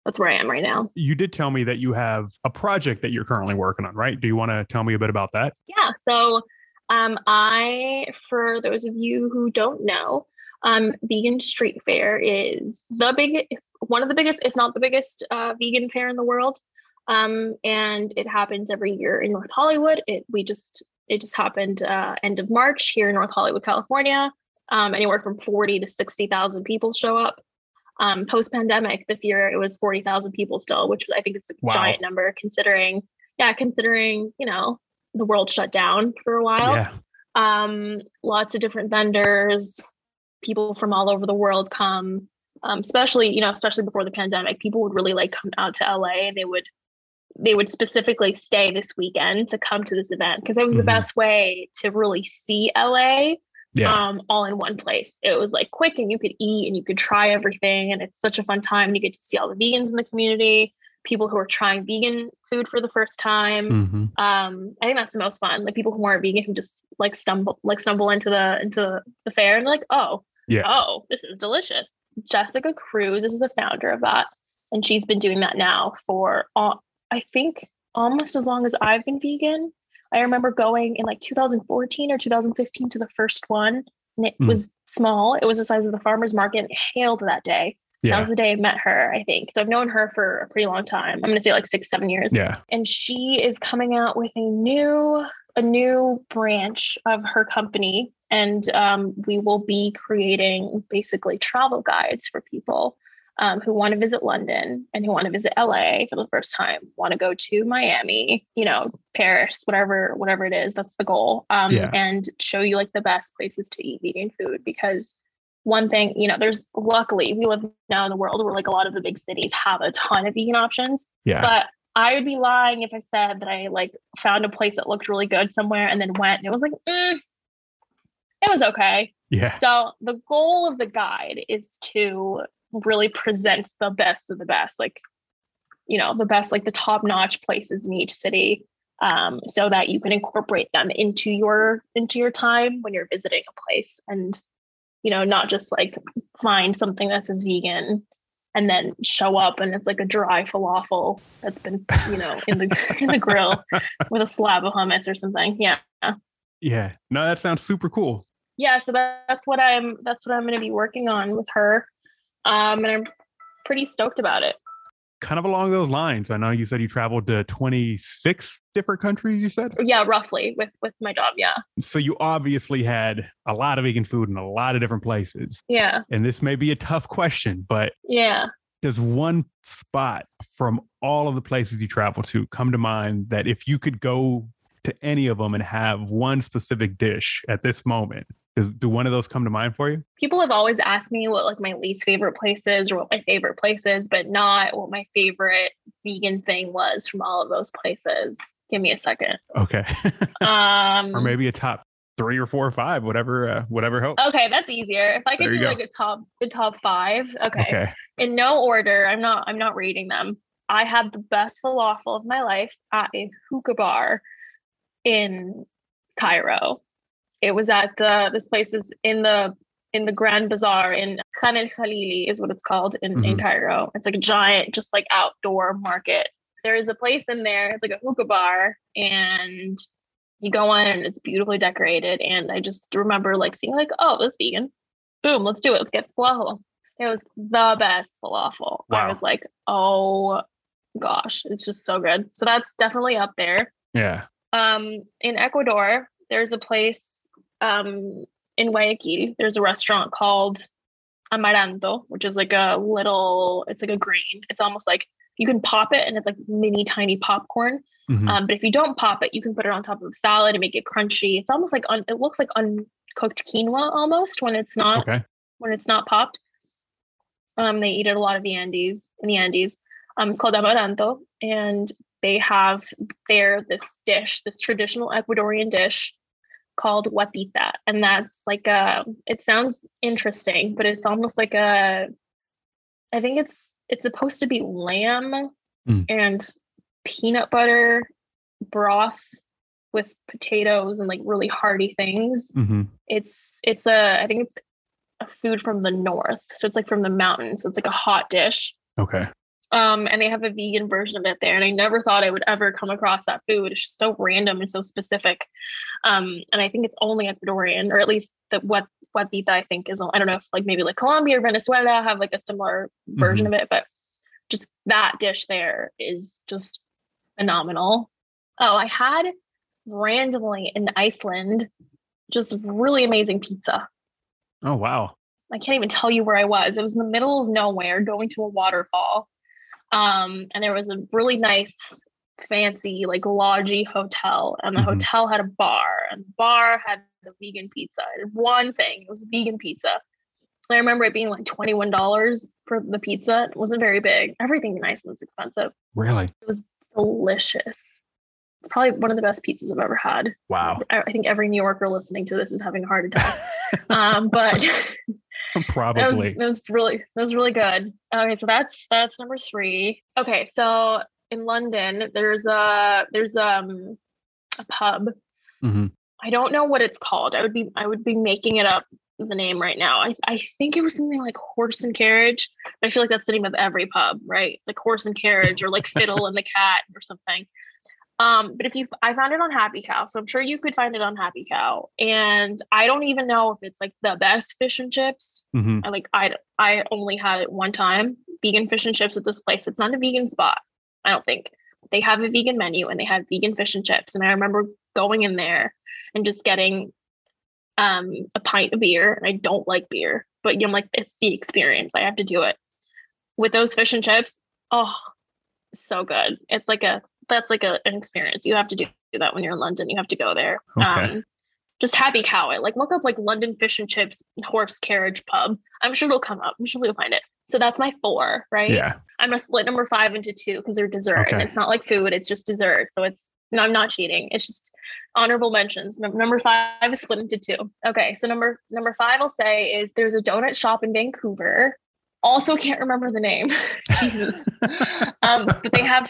that's where I am right now. You did tell me that you have a project that you're currently working on, right? Do you want to tell me a bit about that? Yeah. So um, I, for those of you who don't know, um, Vegan Street Fair is the big, one of the biggest, if not the biggest, uh, vegan fair in the world. Um, and it happens every year in North Hollywood. It we just it just happened uh, end of March here in North Hollywood, California. Um, anywhere from forty to sixty thousand people show up. Um, Post pandemic, this year it was forty thousand people still, which I think is a Wow. giant number considering, yeah, considering you know the world shut down for a while. Yeah. Um, lots of different vendors, people from all over the world come. Um, especially, you know, especially before the pandemic, people would really like come out to LA and they would they would specifically stay this weekend to come to this event because it was Mhm. the best way to really see LA Yeah. um, all in one place. It was like quick and you could eat and you could try everything. And it's such a fun time. You get to see all the vegans in the community, people who are trying vegan food for the first time. hmm Um, I think that's the most fun. Like people who aren't vegan who just like stumble like stumble into the into the fair and like, oh, Yeah. oh, this is delicious. Jessica Cruz is the founder of that. And she's been doing that now for uh, I think almost as long as I've been vegan. I remember going in like 2014 or 2015 to the first one, and it Hmm. was small. It was the size of the farmer's market. And it hailed that day. That was the day I met her, I think. So I've known her for a pretty long time. I'm going to say like six, seven years. Yeah. And she is coming out with a new, a new branch of her company. And um, we will be creating basically travel guides for people um, who want to visit London and who want to visit LA for the first time, want to go to Miami, you know, Paris, whatever, whatever it is. That's the goal. Um, Yeah. And show you like the best places to eat vegan food because one thing, you know, there's luckily we live now in the world where like a lot of the big cities have a ton of vegan options, Yeah. but I would be lying if I said that I like found a place that looked really good somewhere and then went and it was like, mm, it was okay. yeah. So the goal of the guide is to really present the best of the best, like you know, the best, like the top notch places in each city, um, so that you can incorporate them into your into your time when you're visiting a place, and you know, not just like find something that says vegan and then show up and it's like a dry falafel that's been you know in the in the grill with a slab of hummus or something. Yeah Yeah. No, that sounds super cool. yeah so that, that's what i'm that's what i'm going to be working on with her um and i'm pretty stoked about it Kind of along those lines. I know you said you traveled to 26 different countries, you said? yeah roughly with with my job yeah So you obviously had a lot of vegan food in a lot of different places. yeah And this may be a tough question, but yeah does one spot from all of the places you travel to come to mind that if you could go to any of them and have one specific dish at this moment, do one of those come to mind for you? people have always asked me what like my least favorite place is or what my favorite place is but not what my favorite vegan thing was from all of those places give me a second Okay. um or maybe a top three or four or five, whatever, uh, whatever helps. okay that's easier if i could do go. like a top the top five okay Okay. in no order. I'm not I'm not rating them. I had the best falafel of my life at a hookah bar in Cairo. It was at the this place is in the in the Grand Bazaar in Khan el Khalili is what it's called in, in Mhm. Cairo. It's like a giant, just like outdoor market. There is a place in there. It's like a hookah bar, and you go in and it's beautifully decorated. And I just remember like seeing like, oh, this vegan. Boom, let's do it. Let's get falafel. It was the best falafel. I was like, oh gosh, it's just so good. So that's definitely up there. Yeah. Um, in Ecuador, there's a place um, in Guayaquil. There's a restaurant called Amaranto, which is like a little. It's like a grain. It's almost like you can pop it, and it's like mini tiny popcorn. Mhm. Um, but if you don't pop it, you can put it on top of salad and make it crunchy. It's almost like un- it looks like uncooked quinoa almost when it's not okay. when it's not popped. Um, they eat it a lot of the Andes in the Andes. Um, it's called amaranto, and they have there this dish, this traditional Ecuadorian dish called guatita, and that's like a. It sounds interesting, but it's almost like a. I think it's it's supposed to be lamb Mm. and peanut butter broth with potatoes and like really hearty things hmm it's it's a i think it's a food from the north so it's like from the mountains so it's like a hot dish Okay. Um and they have a vegan version of it there and i never thought i would ever come across that food it's just so random and so specific um and i think it's only ecuadorian or at least the what what guatita i think is i don't know if like maybe like colombia or venezuela have like a similar version of it but just that dish there is just phenomenal oh i had randomly in iceland just really amazing pizza Oh wow. I can't even tell you where I was. It was in the middle of nowhere going to a waterfall. Um, and there was a really nice, fancy, like lodgy hotel. And the Mhm. hotel had a bar, and the bar had the vegan pizza. It one thing, it was vegan pizza. And I remember it being like $21 for the pizza. It wasn't very big. Everything in Iceland's expensive. Really? It was delicious. It's probably one of the best pizzas I've ever had. Wow. I I think every New Yorker listening to this is having a heart attack. um, but that was Probably. that was really that was really good. Okay, so that's that's number three. Okay, so in London, there's a there's um a pub. Mhm. I don't know what it's called. I would be I would be making it up the name right now. I I think it was something like horse and carriage. But I feel like that's the name of every pub, right? It's like horse and carriage or like fiddle and the cat or something. Um, but if you, I found it on Happy Cow, so I'm sure you could find it on Happy Cow. And I don't even know if it's like the best fish and chips. Mhm. I like I I only had it one time vegan fish and chips at this place. It's not a vegan spot. I don't think they have a vegan menu and they have vegan fish and chips. And I remember going in there and just getting um a pint of beer. And I don't like beer, but I'm like it's the experience. I have to do it with those fish and chips. Oh, so good. It's like a that's like a, an experience. You have to do that when you're in London. You have to go there. Okay. Um, just happy cow it. Like look up like London fish and chips horse carriage pub. I'm sure it'll come up. I'm sure we'll find it. So that's my four, right? Yeah. I'm gonna split number five into two because they're dessert. And Okay. it's not like food, it's just dessert. So it's no, I'm not cheating. It's just honorable mentions. Number five is split into two. Okay, so number number five I'll say is there's a donut shop in Vancouver. Also can't remember the name. Jesus. um, but they have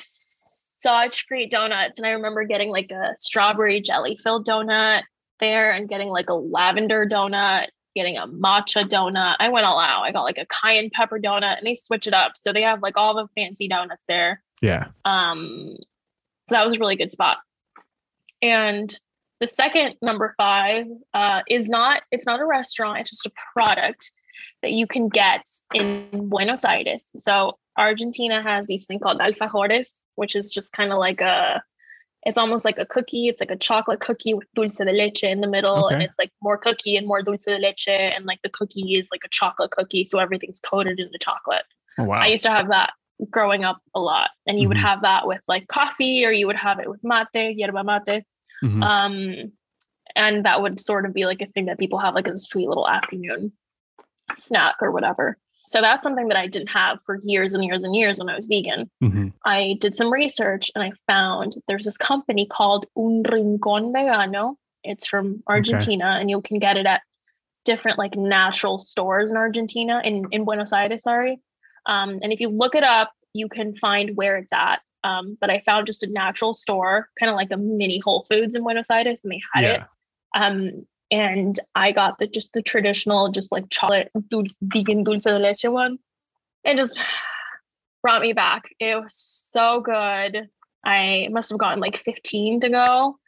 such great donuts. And I remember getting like a strawberry jelly filled donut there and getting like a lavender donut, getting a matcha donut. I went all out. I got like a cayenne pepper donut and they switch it up. So they have like all the fancy donuts there. Yeah. Um, so that was a really good spot. And the second number five uh, is not, it's not a restaurant, it's just a product that you can get in Buenos Aires. So Argentina has these thing called alfajores, which is just kind of like a, it's almost like a cookie. It's like a chocolate cookie with dulce de leche in the middle, and it's like more cookie and more dulce de leche, and like the cookie is like a chocolate cookie, so everything's coated in the chocolate. Oh, wow. I used to have that growing up a lot. And you would Mhm. have that with like coffee or you would have it with mate, yerba mate. Mhm. Um, and that would sort of be like a thing that people have like as a sweet little afternoon snack or whatever. So that's something that I didn't have for years and years and years when I was vegan. Mhm. I did some research and I found there's this company called Un Rincón Vegano. It's from Argentina and you can get it at different like natural stores in Argentina, in, in Buenos Aires, sorry. Um, and if you look it up, you can find where it's at. Um, but I found just a natural store, kind of like a mini Whole Foods in Buenos Aires, and they had it. Um, and I got the just the traditional, just like chocolate dulce, vegan dulce de leche one. and just brought me back. It was so good. I must have gotten like 15 to go.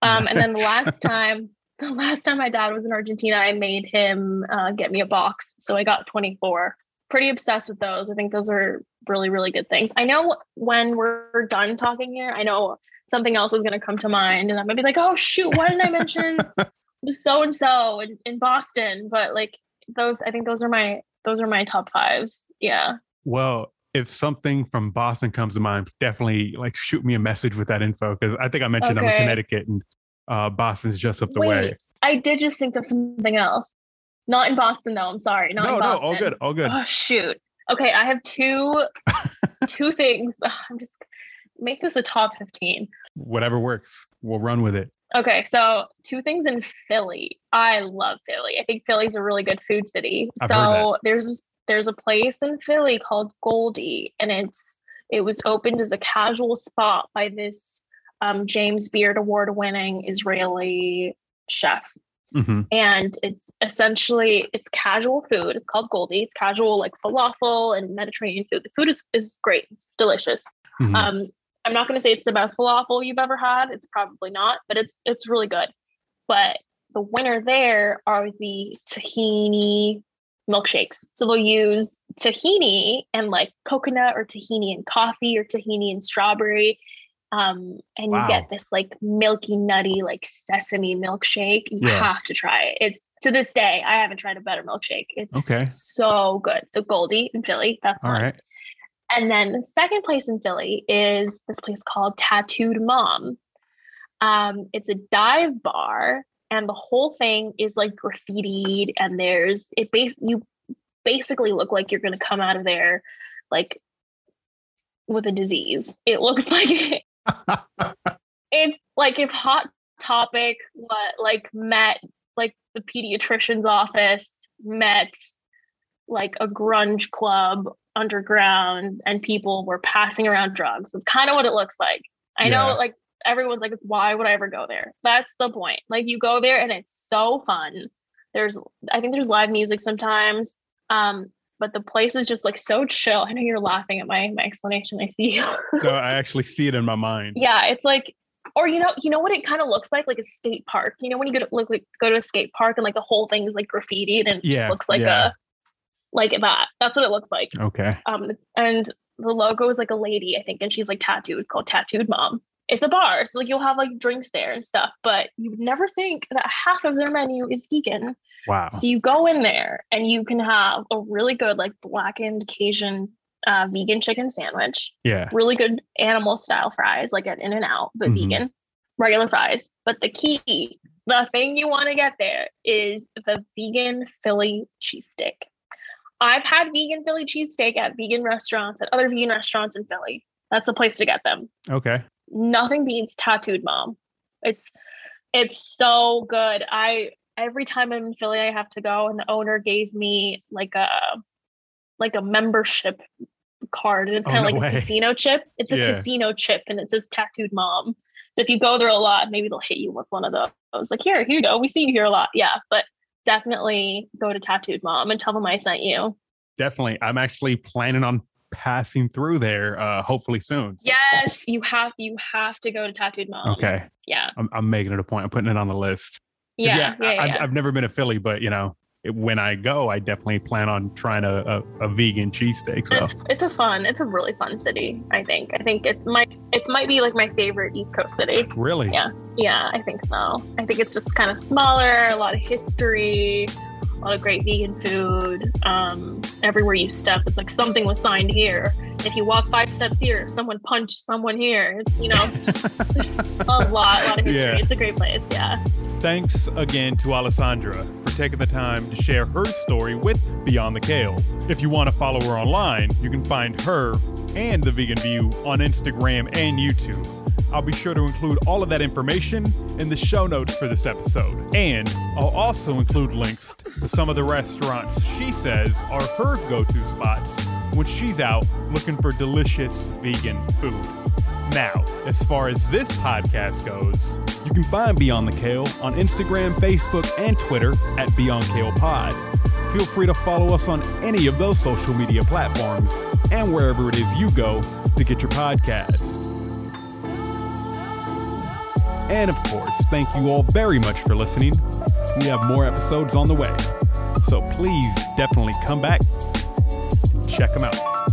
Um, and then the last time, the last time my dad was in Argentina, I made him uh, get me a box. So I got 24. Pretty obsessed with those. I think those are really, really good things. I know when we're done talking here, I know something else is going to come to mind, and I'm going to be like, oh, shoot, why didn't I mention so and so in Boston? But like those, I think those are my those are my top fives. Yeah. Well, if something from Boston comes to mind, definitely like shoot me a message with that info because I think I mentioned okay. I'm in Connecticut and uh, Boston's just up the Wait, way. I did just think of something else. Not in Boston though. I'm sorry. Not no, in Boston. No, all good. All good. Oh shoot. Okay, I have two two things. I'm just make this a top 15. Whatever works. We'll run with it. Okay, so two things in Philly. I love Philly. I think Philly's a really good food city. I've so there's there's a place in Philly called Goldie, and it's it was opened as a casual spot by this um, James Beard Award winning Israeli chef. Mm-hmm. And it's essentially it's casual food. It's called Goldie. It's casual like falafel and Mediterranean food. The food is, is great, it's delicious. Mm-hmm. Um, I'm not going to say it's the best falafel you've ever had. It's probably not, but it's it's really good. But the winner there are the tahini milkshakes. So they'll use tahini and like coconut or tahini and coffee or tahini and strawberry. Um, and wow. you get this like milky, nutty, like sesame milkshake. You yeah. have to try it. It's to this day, I haven't tried a better milkshake. It's okay. so good. So Goldie in Philly, that's all right. And then the second place in Philly is this place called Tattooed Mom. Um, it's a dive bar and the whole thing is like graffitied and there's it base you basically look like you're to come out of there like with a disease it looks like it. it's like if hot topic what like met like the pediatrician's office met like a grunge club underground and people were passing around drugs it's kind of what it looks like i yeah. know like everyone's like, why would I ever go there? That's the point. Like you go there and it's so fun. There's I think there's live music sometimes. Um, but the place is just like so chill. I know you're laughing at my my explanation. I see you. no, I actually see it in my mind. Yeah, it's like or you know, you know what it kind of looks like, like a skate park. You know, when you go to like go to a skate park and like the whole thing is like graffitied and it yeah, just looks like yeah. a like that. That's what it looks like. Okay. Um, and the logo is like a lady, I think, and she's like tattooed. It's called Tattooed Mom it's a bar so like you'll have like drinks there and stuff but you would never think that half of their menu is vegan wow so you go in there and you can have a really good like blackened cajun uh, vegan chicken sandwich yeah really good animal style fries like at in and out but mm-hmm. vegan regular fries but the key the thing you want to get there is the vegan philly cheesesteak i've had vegan philly cheesesteak at vegan restaurants at other vegan restaurants in philly that's the place to get them okay nothing beats tattooed mom. It's it's so good. I every time I'm in Philly, I have to go, and the owner gave me like a like a membership card, and it's kind of oh, no like way. a casino chip. It's a yeah. casino chip, and it says tattooed mom. So if you go there a lot, maybe they'll hit you with one of those. Like here, here you go. We see you here a lot. Yeah, but definitely go to tattooed mom and tell them I sent you. Definitely, I'm actually planning on passing through there uh hopefully soon. Yes, you have you have to go to Tattooed Mom. Okay. Yeah. I'm, I'm making it a point. I'm putting it on the list. Yeah. Yeah. yeah, I, yeah. I've, never been to Philly, but you know, when I go, I definitely plan on trying a, a, a vegan cheesesteak. So it's, it's a fun, it's a really fun city. I think. I think it might it might be like my favorite East Coast city. Really? Yeah. Yeah, I think so. I think it's just kind of smaller, a lot of history, a lot of great vegan food. Um, everywhere you step, it's like something was signed here. If you walk five steps here, someone punched someone here. It's, you know, there's a lot, a lot of history. Yeah. It's a great place. Yeah. Thanks again to Alessandra for taking the time to share her story with Beyond the Kale. If you want to follow her online, you can find her and The Vegan View on Instagram and YouTube. I'll be sure to include all of that information in the show notes for this episode. And I'll also include links to some of the restaurants she says are her go to spots when she's out looking for delicious vegan food. Now, as far as this podcast goes, you can find Beyond the Kale on Instagram, Facebook, and Twitter at Beyond Kale Pod. Feel free to follow us on any of those social media platforms and wherever it is you go to get your podcast. And of course, thank you all very much for listening. We have more episodes on the way. So please definitely come back, Check them out.